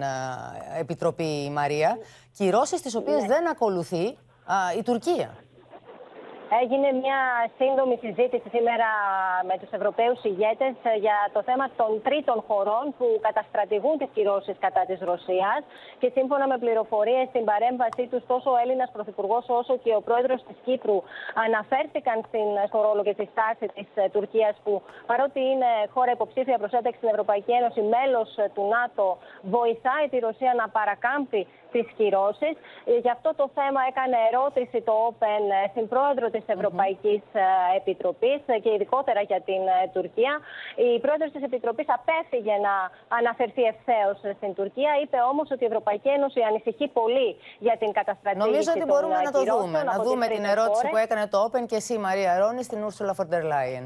Επιτροπή η Μαρία. Κυρώσεις τις οποίες ναι. δεν ακολουθεί η Τουρκία. Έγινε μια σύντομη συζήτηση σήμερα με τους Ευρωπαίους ηγέτες για το θέμα των τρίτων χωρών που καταστρατηγούν τις κυρώσεις κατά της Ρωσίας και σύμφωνα με πληροφορίες στην παρέμβασή τους τόσο ο Έλληνας Πρωθυπουργός όσο και ο Πρόεδρος της Κύπρου αναφέρθηκαν στην, στο ρόλο και στη στάση της ε, Τουρκίας που παρότι είναι χώρα υποψήφια προς ένταξη στην Ευρωπαϊκή Ένωση μέλος ε, του ΝΑΤΟ βοηθάει τη Ρωσία να παρακάμπτει τις κυρώσεις. Ε, γι' αυτό το θέμα έκανε ερώτηση το Open στην πρόεδρο της Ευρωπαϊκής mm-hmm. Επιτροπής και ειδικότερα για την Τουρκία. Η πρόεδρος της Επιτροπής απέφυγε να αναφερθεί ευθέως στην Τουρκία. Είπε όμως ότι η Ευρωπαϊκή Ένωση ανησυχεί πολύ για την καταστρατήγηση Νομίζω ότι μπορούμε να το δούμε. Να δούμε την ερώτηση που έκανε το Open και εσύ Μαρία Ρόνη στην Ursula von der Leyen.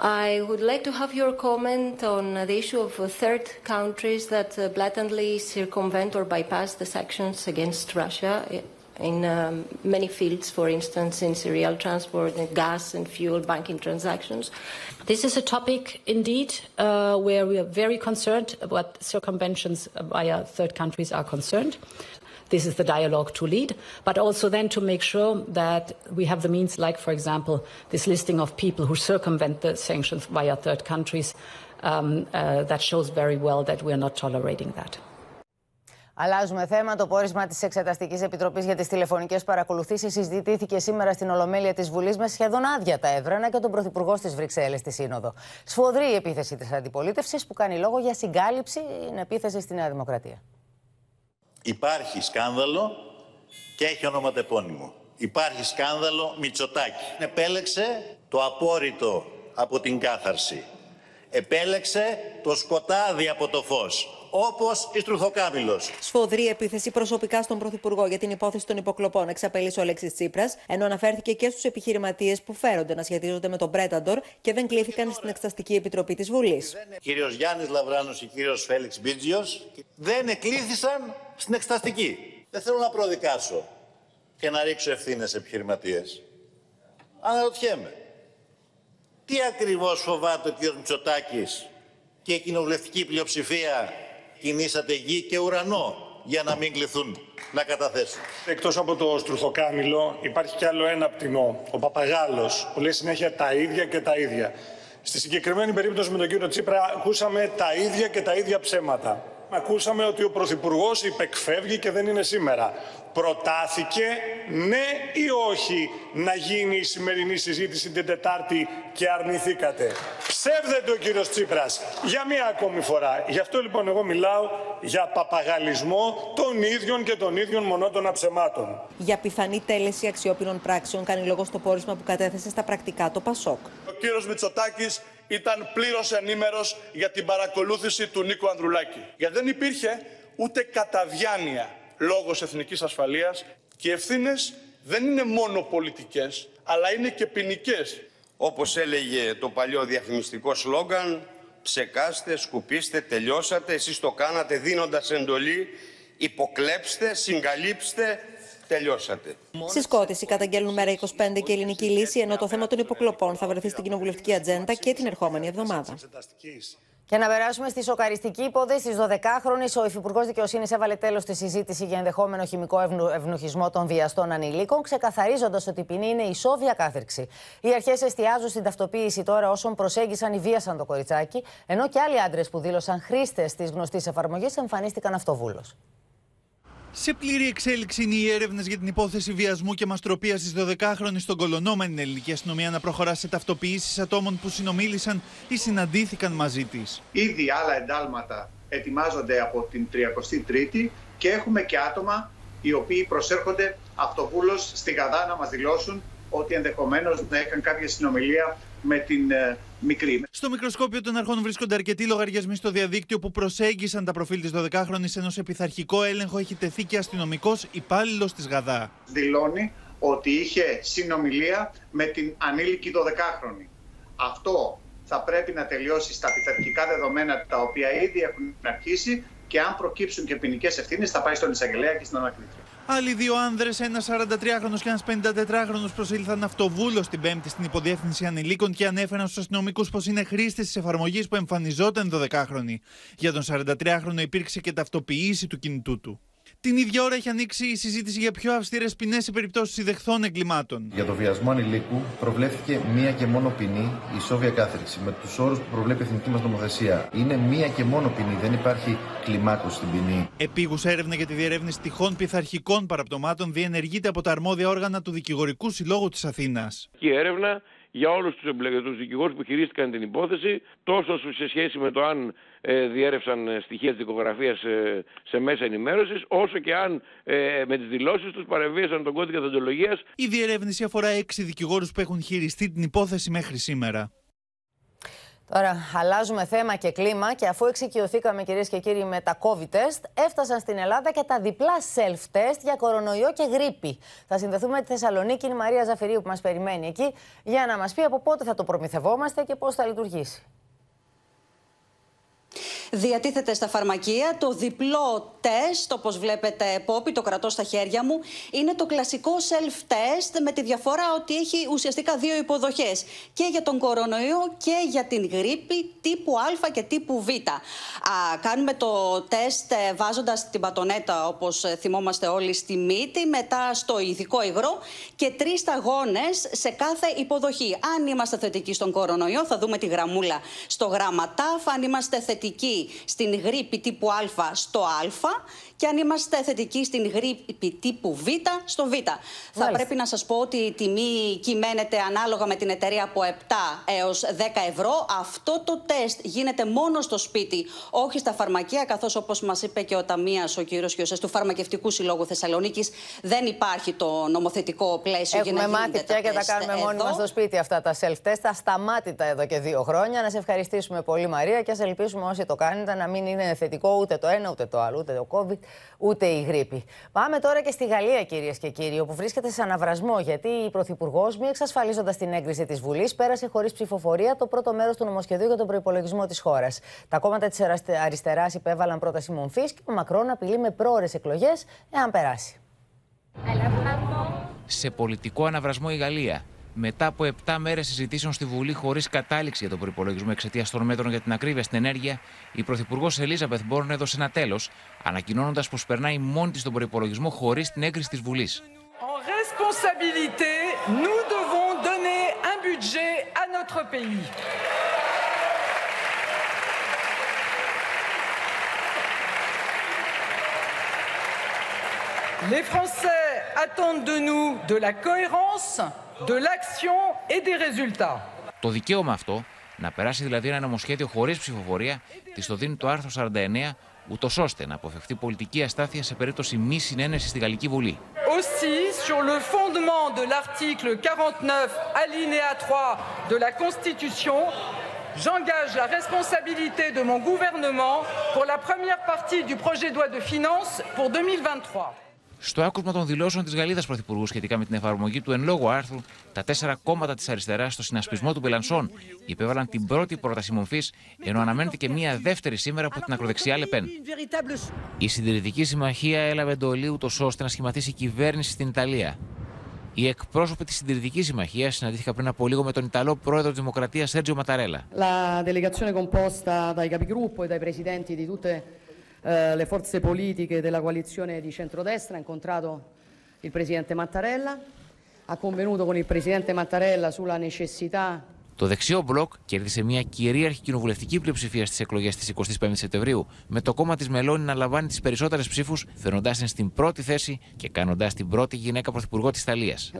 I would like to have your comment on the issue of third countries that blatantly circumvent or bypass the sanctions against Russia in um, many fields, for instance, in cereal transport, in gas and fuel banking transactions. This is a topic, indeed, uh, where we are very concerned about circumventions via third countries are concerned. This is the dialogue to lead, but also then to make sure that we have the means, like, for example, this listing of people who circumvent the sanctions via third countries. Um, uh, that shows very well that we are not tolerating that. Αλλάζουμε θέμα. Το πόρισμα της Εξεταστικής Επιτροπής για τις Τηλεφωνικές Παρακολουθήσεις συζητήθηκε σήμερα στην Ολομέλεια της Βουλής με σχεδόν άδεια τα έβρανα και τον Πρωθυπουργό τη Βρυξέλλες στη Σύνοδο. Σφοδρή η επίθεση της αντιπολίτευσης που κάνει λόγο για συγκάλυψη είναι επίθεση στη Νέα Δημοκρατία. Υπάρχει σκάνδαλο και έχει ονοματεπώνυμο. Υπάρχει σκάνδαλο Μητσοτάκη. Επέλεξε το απόρριτο από την κάθαρση. Επέλεξε το σκοτάδι από το φως όπως η Στρουθοκάμιλο. Σφοδρή επίθεση προσωπικά στον Πρωθυπουργό για την υπόθεση των υποκλοπών, εξαπέλυσε ο Αλέξης Τσίπρας, ενώ αναφέρθηκε και στους επιχειρηματίες που φέρονται να σχετίζονται με τον Πρέταντορ και δεν κλήθηκαν στην Εξεταστική Επιτροπή της Βουλής. Κύριος Γιάννης Λαβράνος και κύριος Φέληξ Μπίτζιος δεν εκλήθησαν στην Εξεταστική. Δεν θέλω να προδικάσω και να ρίξω ευθύνες σε επιχειρηματίες. Αναρωτιέμαι. Τι ακριβώς φοβάται ο κ. Μητσοτάκης και η κοινοβουλευτική πλειοψηφία κινήσατε γη και ουρανό για να μην κληθούν να καταθέσουν. Εκτός από το στρουθοκάμιλο υπάρχει κι άλλο ένα πτηνό, ο Παπαγάλος, που λέει συνέχεια τα ίδια και τα ίδια. Στη συγκεκριμένη περίπτωση με τον κύριο Τσίπρα ακούσαμε τα ίδια και τα ίδια ψέματα. Ακούσαμε ότι ο Πρωθυπουργός υπεκφεύγει και δεν είναι σήμερα. Προτάθηκε ναι ή όχι να γίνει η σημερινή συζήτηση την Τετάρτη και αρνηθήκατε. Ψεύδεται ο κύριος Τσίπρας για μία ακόμη φορά. Γι' αυτό λοιπόν εγώ μιλάω για παπαγαλισμό των ίδιων και των ίδιων μονότων ψεμάτων. Για πιθανή τέλεση αξιόπινων πράξεων κάνει λόγο στο πόρισμα που κατέθεσε στα πρακτικά το Πασόκ. Ο κύριος Μητσοτάκης ήταν πλήρως ενήμερος για την παρακολούθηση του Νίκου Ανδρουλάκη. Γιατί δεν υπήρχε ούτε κατά διάνοια λόγος εθνικής ασφαλείας και οι ευθύνες δεν είναι μόνο πολιτικές, αλλά είναι και ποινικές. Όπως έλεγε το παλιό διαφημιστικό σλόγκαν, ψεκάστε, σκουπίστε, τελειώσατε, εσείς το κάνατε δίνοντας εντολή, υποκλέψτε, συγκαλύψτε, τελειώσατε. Συσκότηση καταγγέλνουν μέρα 25 και ελληνική λύση, ενώ το θέμα των υποκλοπών θα βρεθεί στην κοινοβουλευτική ατζέντα και την ερχόμενη εβδομάδα. Και να περάσουμε στη σοκαριστική υπόθεση τη 12χρονη. Ο Υφυπουργός Δικαιοσύνης έβαλε τέλος στη συζήτηση για ενδεχόμενο χημικό ευνοχισμό των βιαστών ανηλίκων, ξεκαθαρίζοντας ότι η ποινή είναι ισόβια κάθερξη. Οι αρχές εστιάζουν στην ταυτοποίηση τώρα όσων προσέγγισαν ή βίασαν το κοριτσάκι, ενώ και άλλοι άντρες που δήλωσαν χρήστες της γνωστής εφαρμογής εμφανίστηκαν αυτοβούλω. Σε πλήρη εξέλιξη είναι οι έρευνες για την υπόθεση βιασμού και μαστροπίας της 12χρονη στον Κολονό, με την ελληνική αστυνομία να προχωρά σε ταυτοποιήσει ατόμων που συνομίλησαν ή συναντήθηκαν μαζί της. Ήδη άλλα εντάλματα ετοιμάζονται από την 33η και έχουμε και άτομα οι οποίοι προσέρχονται αυτοβούλω στη Γαδά να μας δηλώσουν ότι ενδεχομένως να είχαν κάποια συνομιλία με την ε, μικρή. Στο μικροσκόπιο των αρχών βρίσκονται αρκετοί λογαριασμοί στο διαδίκτυο που προσέγγισαν τα προφίλ της 12χρονη, ενώ σε πειθαρχικό έλεγχο έχει τεθεί και αστυνομικός υπάλληλος της Γαδά. Δηλώνει ότι είχε συνομιλία με την ανήλικη 12χρονη. Αυτό θα πρέπει να τελειώσει στα πειθαρχικά δεδομένα τα οποία ήδη έχουν αρχίσει και αν προκύψουν και ποινικές ευθύνες θα πάει στον εισαγγελέα και στην ανακρίτρια. Άλλοι δύο άνδρες, ένας 43χρονο και ένας 54χρονο, προσήλθαν αυτοβούλος την Πέμπτη στην υποδιεύθυνση ανηλίκων και ανέφεραν στους αστυνομικούς πως είναι χρήστε της εφαρμογής που εμφανιζόταν 12χρονη. Για τον 43χρονο υπήρξε και ταυτοποίηση του κινητού του. Την ίδια ώρα έχει ανοίξει η συζήτηση για πιο αυστηρές ποινές σε περιπτώσεις ιδεχθών εγκλημάτων. Για το βιασμό ανηλίκου προβλέφθηκε μία και μόνο ποινή, ισόβια κάθριξη, με τους όρους που προβλέπει η εθνική μας νομοθεσία. Είναι μία και μόνο ποινή, δεν υπάρχει κλιμάκωση στην ποινή. Επίγουσα έρευνα για τη διερεύνηση τυχών πειθαρχικών παραπτωμάτων διενεργείται από τα αρμόδια όργανα του Δικηγορικού Συλλόγου της Αθήνας. Η έρευνα για όλους τους εμπλεκετούς δικηγόρους που χειρίστηκαν την υπόθεση, τόσο σε σχέση με το αν ε, διέρευσαν ε, στοιχεία της δικογραφίας ε, σε μέσα ενημέρωσης, όσο και αν ε, με τις δηλώσεις τους παρεμβίασαν τον κώδικα δοντολογίας. Η διερεύνηση αφορά έξι δικηγόρους που έχουν χειριστεί την υπόθεση μέχρι σήμερα. Τώρα, αλλάζουμε θέμα και κλίμα και αφού εξοικειωθήκαμε κυρίες και κύριοι με τα COVID test, έφτασαν στην Ελλάδα και τα διπλά self-test για κορονοϊό και γρήπη. Θα συνδεθούμε με τη Θεσσαλονίκη, η Μαρία Ζαφυρίου που μας περιμένει εκεί, για να μας πει από πότε θα το προμηθευόμαστε και πώς θα λειτουργήσει διατίθεται στα φαρμακεία. Το διπλό τεστ, όπως βλέπετε, Πόπι, το κρατώ στα χέρια μου, είναι το κλασικό self-test με τη διαφορά ότι έχει ουσιαστικά δύο υποδοχές και για τον κορονοϊό και για την γρήπη τύπου Α και τύπου Β. Α, κάνουμε το τεστ ε, βάζοντας την πατονέτα, όπως θυμόμαστε όλοι, στη μύτη, μετά στο ειδικό υγρό και τρεις σταγόνες σε κάθε υποδοχή. Αν είμαστε θετικοί στον κορονοϊό, θα δούμε τη γραμμούλα στο γράμμα ΤΑΦ. Αν είμαστε θετικοί στην γρήπη τύπου Α στο Α και αν είμαστε θετικοί στην γρήπη τύπου Β στο Β. Θα πρέπει να σας πω ότι η τιμή κυμαίνεται ανάλογα με την εταιρεία από 7 έως 10 ευρώ. Αυτό το τεστ γίνεται μόνο στο σπίτι, όχι στα φαρμακεία, καθώς όπως μας είπε και ο Ταμίας, ο κύριος Γιωσές, του Φαρμακευτικού Συλλόγου Θεσσαλονίκης, δεν υπάρχει το νομοθετικό πλαίσιο Έχουμε για να μάθει πια και τα κάνουμε μόνοι μας στο σπίτι αυτά τα self-test, ασταμάτητα εδώ και δύο χρόνια. Να σε ευχαριστήσουμε πολύ Μαρία και ας ελπίσουμε όσοι το κάνετε να μην είναι θετικό ούτε το ένα ούτε το άλλο, ούτε το COVID ούτε η γρήπη. Πάμε τώρα και στη Γαλλία, κυρίες και κύριοι, όπου βρίσκεται σε αναβρασμό, γιατί η Πρωθυπουργός, μη εξασφαλίζοντας την έγκριση της Βουλής, πέρασε χωρίς ψηφοφορία το πρώτο μέρος του νομοσχεδίου για τον προπολογισμό της χώρας. Τα κόμματα της αριστεράς υπέβαλαν πρόταση μομφής και ο Μακρόν απειλεί με πρόορες εκλογές, εάν περάσει. Σε πολιτικό αναβρασμό η Γαλλία μετά από 7 μέρες συζητήσεων στη Βουλή χωρίς κατάληξη για τον προπολογισμό εξαιτίας των μέτρων για την ακρίβεια στην ενέργεια, η Πρωθυπουργός Ελίζαπεθ Μπόρν έδωσε ένα τέλος, ανακοινώνοντας πως περνάει μόνη της τον προπολογισμό χωρίς την έγκριση της Βουλής. Les Français attendent de nous de la cohérence, de l'action et des résultats. Το δικαίωμα αυτό, να περάσει δηλαδή ένα νομοσχέδιο χωρί ψηφοφορία, τη το δίνει το άρθρο 49, ούτω ώστε να αποφευθεί πολιτική αστάθεια σε περίπτωση μη συνένεση στη Γαλλική Βουλή. Aussi, sur le fondement de l'article 49, alinéa 3 de la Constitution, j'engage la responsabilité de mon gouvernement pour la première partie du projet de loi de finances pour 2023. Στο άκουσμα των δηλώσεων της Γαλλίδας Πρωθυπουργού σχετικά με την εφαρμογή του εν λόγω άρθρου, τα τέσσερα κόμματα της αριστεράς στο συνασπισμό του Μελανσόν υπέβαλαν την πρώτη πρόταση μομφής, ενώ αναμένεται και μία δεύτερη σήμερα από την ακροδεξιά Λεπέν. Η Συντηρητική Συμμαχία έλαβε εντολή ούτως ώστε να σχηματίσει κυβέρνηση στην Ιταλία. Οι εκπρόσωποι της Συντηρητικής Συμμαχίας συναντήθηκαν πριν από λίγο με τον Ιταλό πρόεδρο της Δημοκρατίας Σέρτζιο Ματαρέλα. La delegazione composta dai capigruppo e dai presidenti di tutte eh, le forze politiche della coalizione di centrodestra, ha incontrato il Presidente Mattarella, ha convenuto con il Presidente Mattarella sulla necessità Το δεξιό μπλοκ κέρδισε μια κυρίαρχη κοινοβουλευτική πλειοψηφία στις εκλογές της 25η Σεπτεμβρίου, με το κόμμα της Μελώνη να λαμβάνει τις περισσότερες ψήφους, φέρνοντά την στην πρώτη θέση και κάνοντάς την πρώτη γυναίκα πρωθυπουργό της Ιταλίας.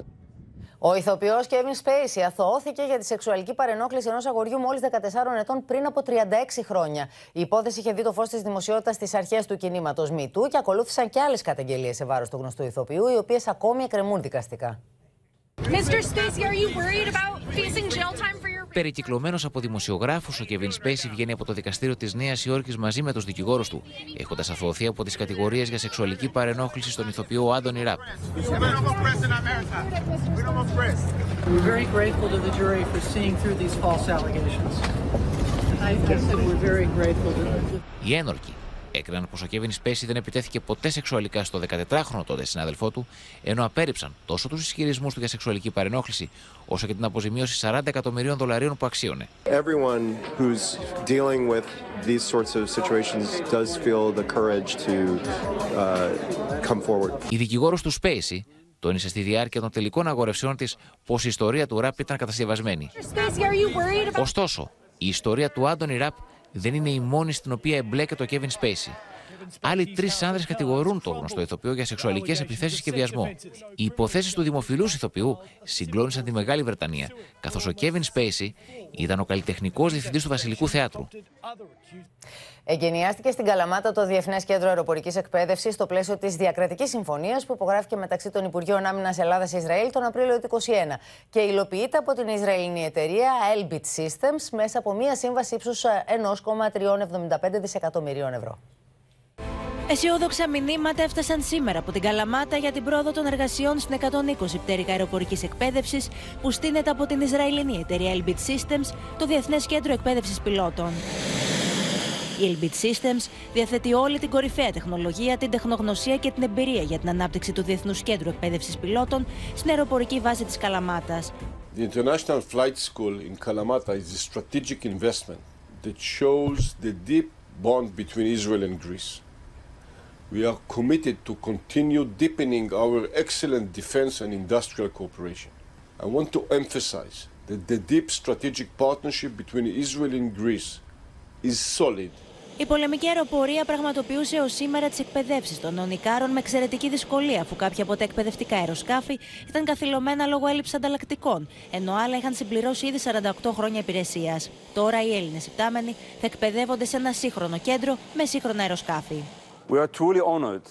Ο ηθοποιός Kevin Spacey αθωώθηκε για τη σεξουαλική παρενόχληση ενός αγοριού μόλις 14 ετών πριν από 36 χρόνια. Η υπόθεση είχε δει το φως της δημοσιότητας στις αρχές του κινήματος MeToo και ακολούθησαν και άλλες καταγγελίες σε βάρος του γνωστού ηθοποιού, οι οποίες ακόμη εκκρεμούν δικαστικά. Mr. Spacey, are you worried about facing jail time for your... Περικυκλωμένος από δημοσιογράφους, ο Κεβιν Σπέισι βγαίνει από το δικαστήριο της Νέας Υόρκης μαζί με τους δικηγόρους του, έχοντας αθωωωθεί από τις κατηγορίες για σεξουαλική παρενόχληση στον ηθοποιό Άντωνι Ραπ. Οι ένορκοι έκριναν πως ο Κέβιν Σπέση δεν επιτέθηκε ποτέ σεξουαλικά στο 14χρονο τότε συνάδελφό του, ενώ απέρριψαν τόσο τους ισχυρισμούς του για σεξουαλική παρενόχληση, όσο και την αποζημίωση 40 εκατομμυρίων δολαρίων που αξίωνε. Η δικηγόρο του Σπέση τόνισε στη διάρκεια των τελικών αγορευσιών της πως η ιστορία του ραπ ήταν κατασκευασμένη. Ωστόσο, η ιστορία του Άντωνι Ραπ δεν είναι η μόνη στην οποία εμπλέκεται ο Kevin Spacey. Άλλοι τρεις άνδρες κατηγορούν τον γνωστό ηθοποιό για σεξουαλικές επιθέσεις και βιασμό. Οι υποθέσεις του δημοφιλούς ηθοποιού συγκλώνησαν τη Μεγάλη Βρετανία, καθώς ο Κέβιν Σπέισι ήταν ο καλλιτεχνικός διευθυντής του Βασιλικού Θεάτρου. Εγκαινιάστηκε στην Καλαμάτα το Διεθνές Κέντρο Αεροπορικής Εκπαίδευσης στο πλαίσιο της διακρατικής συμφωνίας που υπογράφηκε μεταξύ των Υπουργείων Άμυνας Ελλάδα-Ισραήλ τον Απρίλιο του 2021 και υλοποιείται από την Ισραηλινή εταιρεία Elbit Systems μέσα από μια σύμβαση ύψους 1,375 δισεκατομμυρίων ευρώ. Αισιόδοξα μηνύματα έφτασαν σήμερα από την Καλαμάτα για την πρόοδο των εργασιών στην 120 πτέρυγα αεροπορικής εκπαίδευσης που στείνεται από την Ισραηλινή εταιρεία Elbit Systems, το Διεθνές Κέντρο Εκπαίδευσης Πιλότων. Η Elbit Systems διαθέτει όλη την κορυφαία τεχνολογία, την τεχνογνωσία και την εμπειρία για την ανάπτυξη του Διεθνούς Κέντρου Εκπαίδευσης Πιλότων στην αεροπορική βάση της Καλαμάτας. The International Flight School in Kalamata is a strategic investment that shows the deep bond between Israel and Greece. We are committed to continue deepening our excellent defense and industrial cooperation. I want to emphasize that the deep strategic partnership between Israel and Greece is solid Η πολεμική αεροπορία πραγματοποιούσε ως σήμερα τις εκπαιδεύσεις των νεονικάρων με εξαιρετική δυσκολία, αφού κάποια από τα εκπαιδευτικά αεροσκάφη ήταν καθυλωμένα λόγω έλλειψης ανταλλακτικών, ενώ άλλα είχαν συμπληρώσει ήδη 48 χρόνια υπηρεσίας. Τώρα οι Έλληνες υπτάμενοι θα εκπαιδεύονται σε ένα σύγχρονο κέντρο με σύγχρονα αεροσκάφη. We are truly honored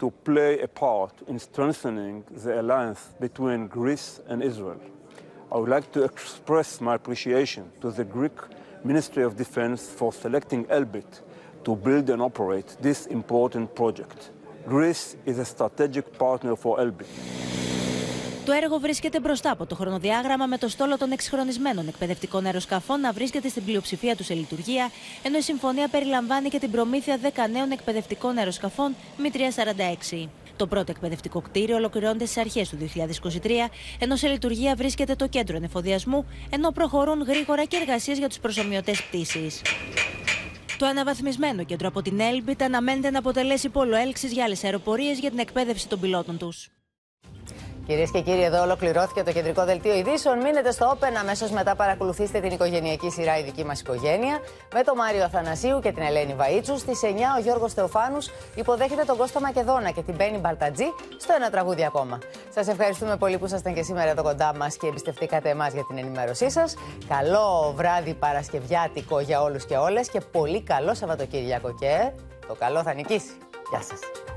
to play a part in strengthening the alliance between Greece and Israel. I would like to express my appreciation to the Greek Ministry of Defense for selecting Elbit to build and operate this important project. Greece is a strategic partner for Elbit. Το έργο βρίσκεται μπροστά από το χρονοδιάγραμμα με το στόλο των εξυγχρονισμένων εκπαιδευτικών αεροσκαφών να βρίσκεται στην πλειοψηφία του σε λειτουργία, ενώ η συμφωνία περιλαμβάνει και την προμήθεια 10 νέων εκπαιδευτικών αεροσκαφών Mi-346. Το πρώτο εκπαιδευτικό κτίριο ολοκληρώνεται στις αρχές του 2023, ενώ σε λειτουργία βρίσκεται το κέντρο ενεφοδιασμού, ενώ προχωρούν γρήγορα και εργασίες για τους προσωμιωτές πτήσει. Το αναβαθμισμένο κέντρο από την Elbit αναμένεται να αποτελέσει πόλο έλξης για άλλες αεροπορίες για την εκπαίδευση των πιλότων τους. Κυρίες και κύριοι, εδώ ολοκληρώθηκε το κεντρικό δελτίο ειδήσεων. Μείνετε στο Open. Αμέσως μετά παρακολουθήστε την οικογενειακή σειρά Η δική μας οικογένεια με τον Μάριο Αθανασίου και την Ελένη Βαΐτσου. Στις 9 ο Γιώργος Θεοφάνους υποδέχεται τον Κώστα Μακεδόνα και την Μπένι Μπαλτατζή στο ένα τραγούδι ακόμα. Σας ευχαριστούμε πολύ που ήσασταν και σήμερα εδώ κοντά μας και εμπιστευτήκατε εμάς για την ενημέρωσή σας. Καλό βράδυ Παρασκευιάτικο για όλους και όλες και πολύ καλό Σαββατοκύριακο. Και το καλό θα νικήσει. Γεια σας.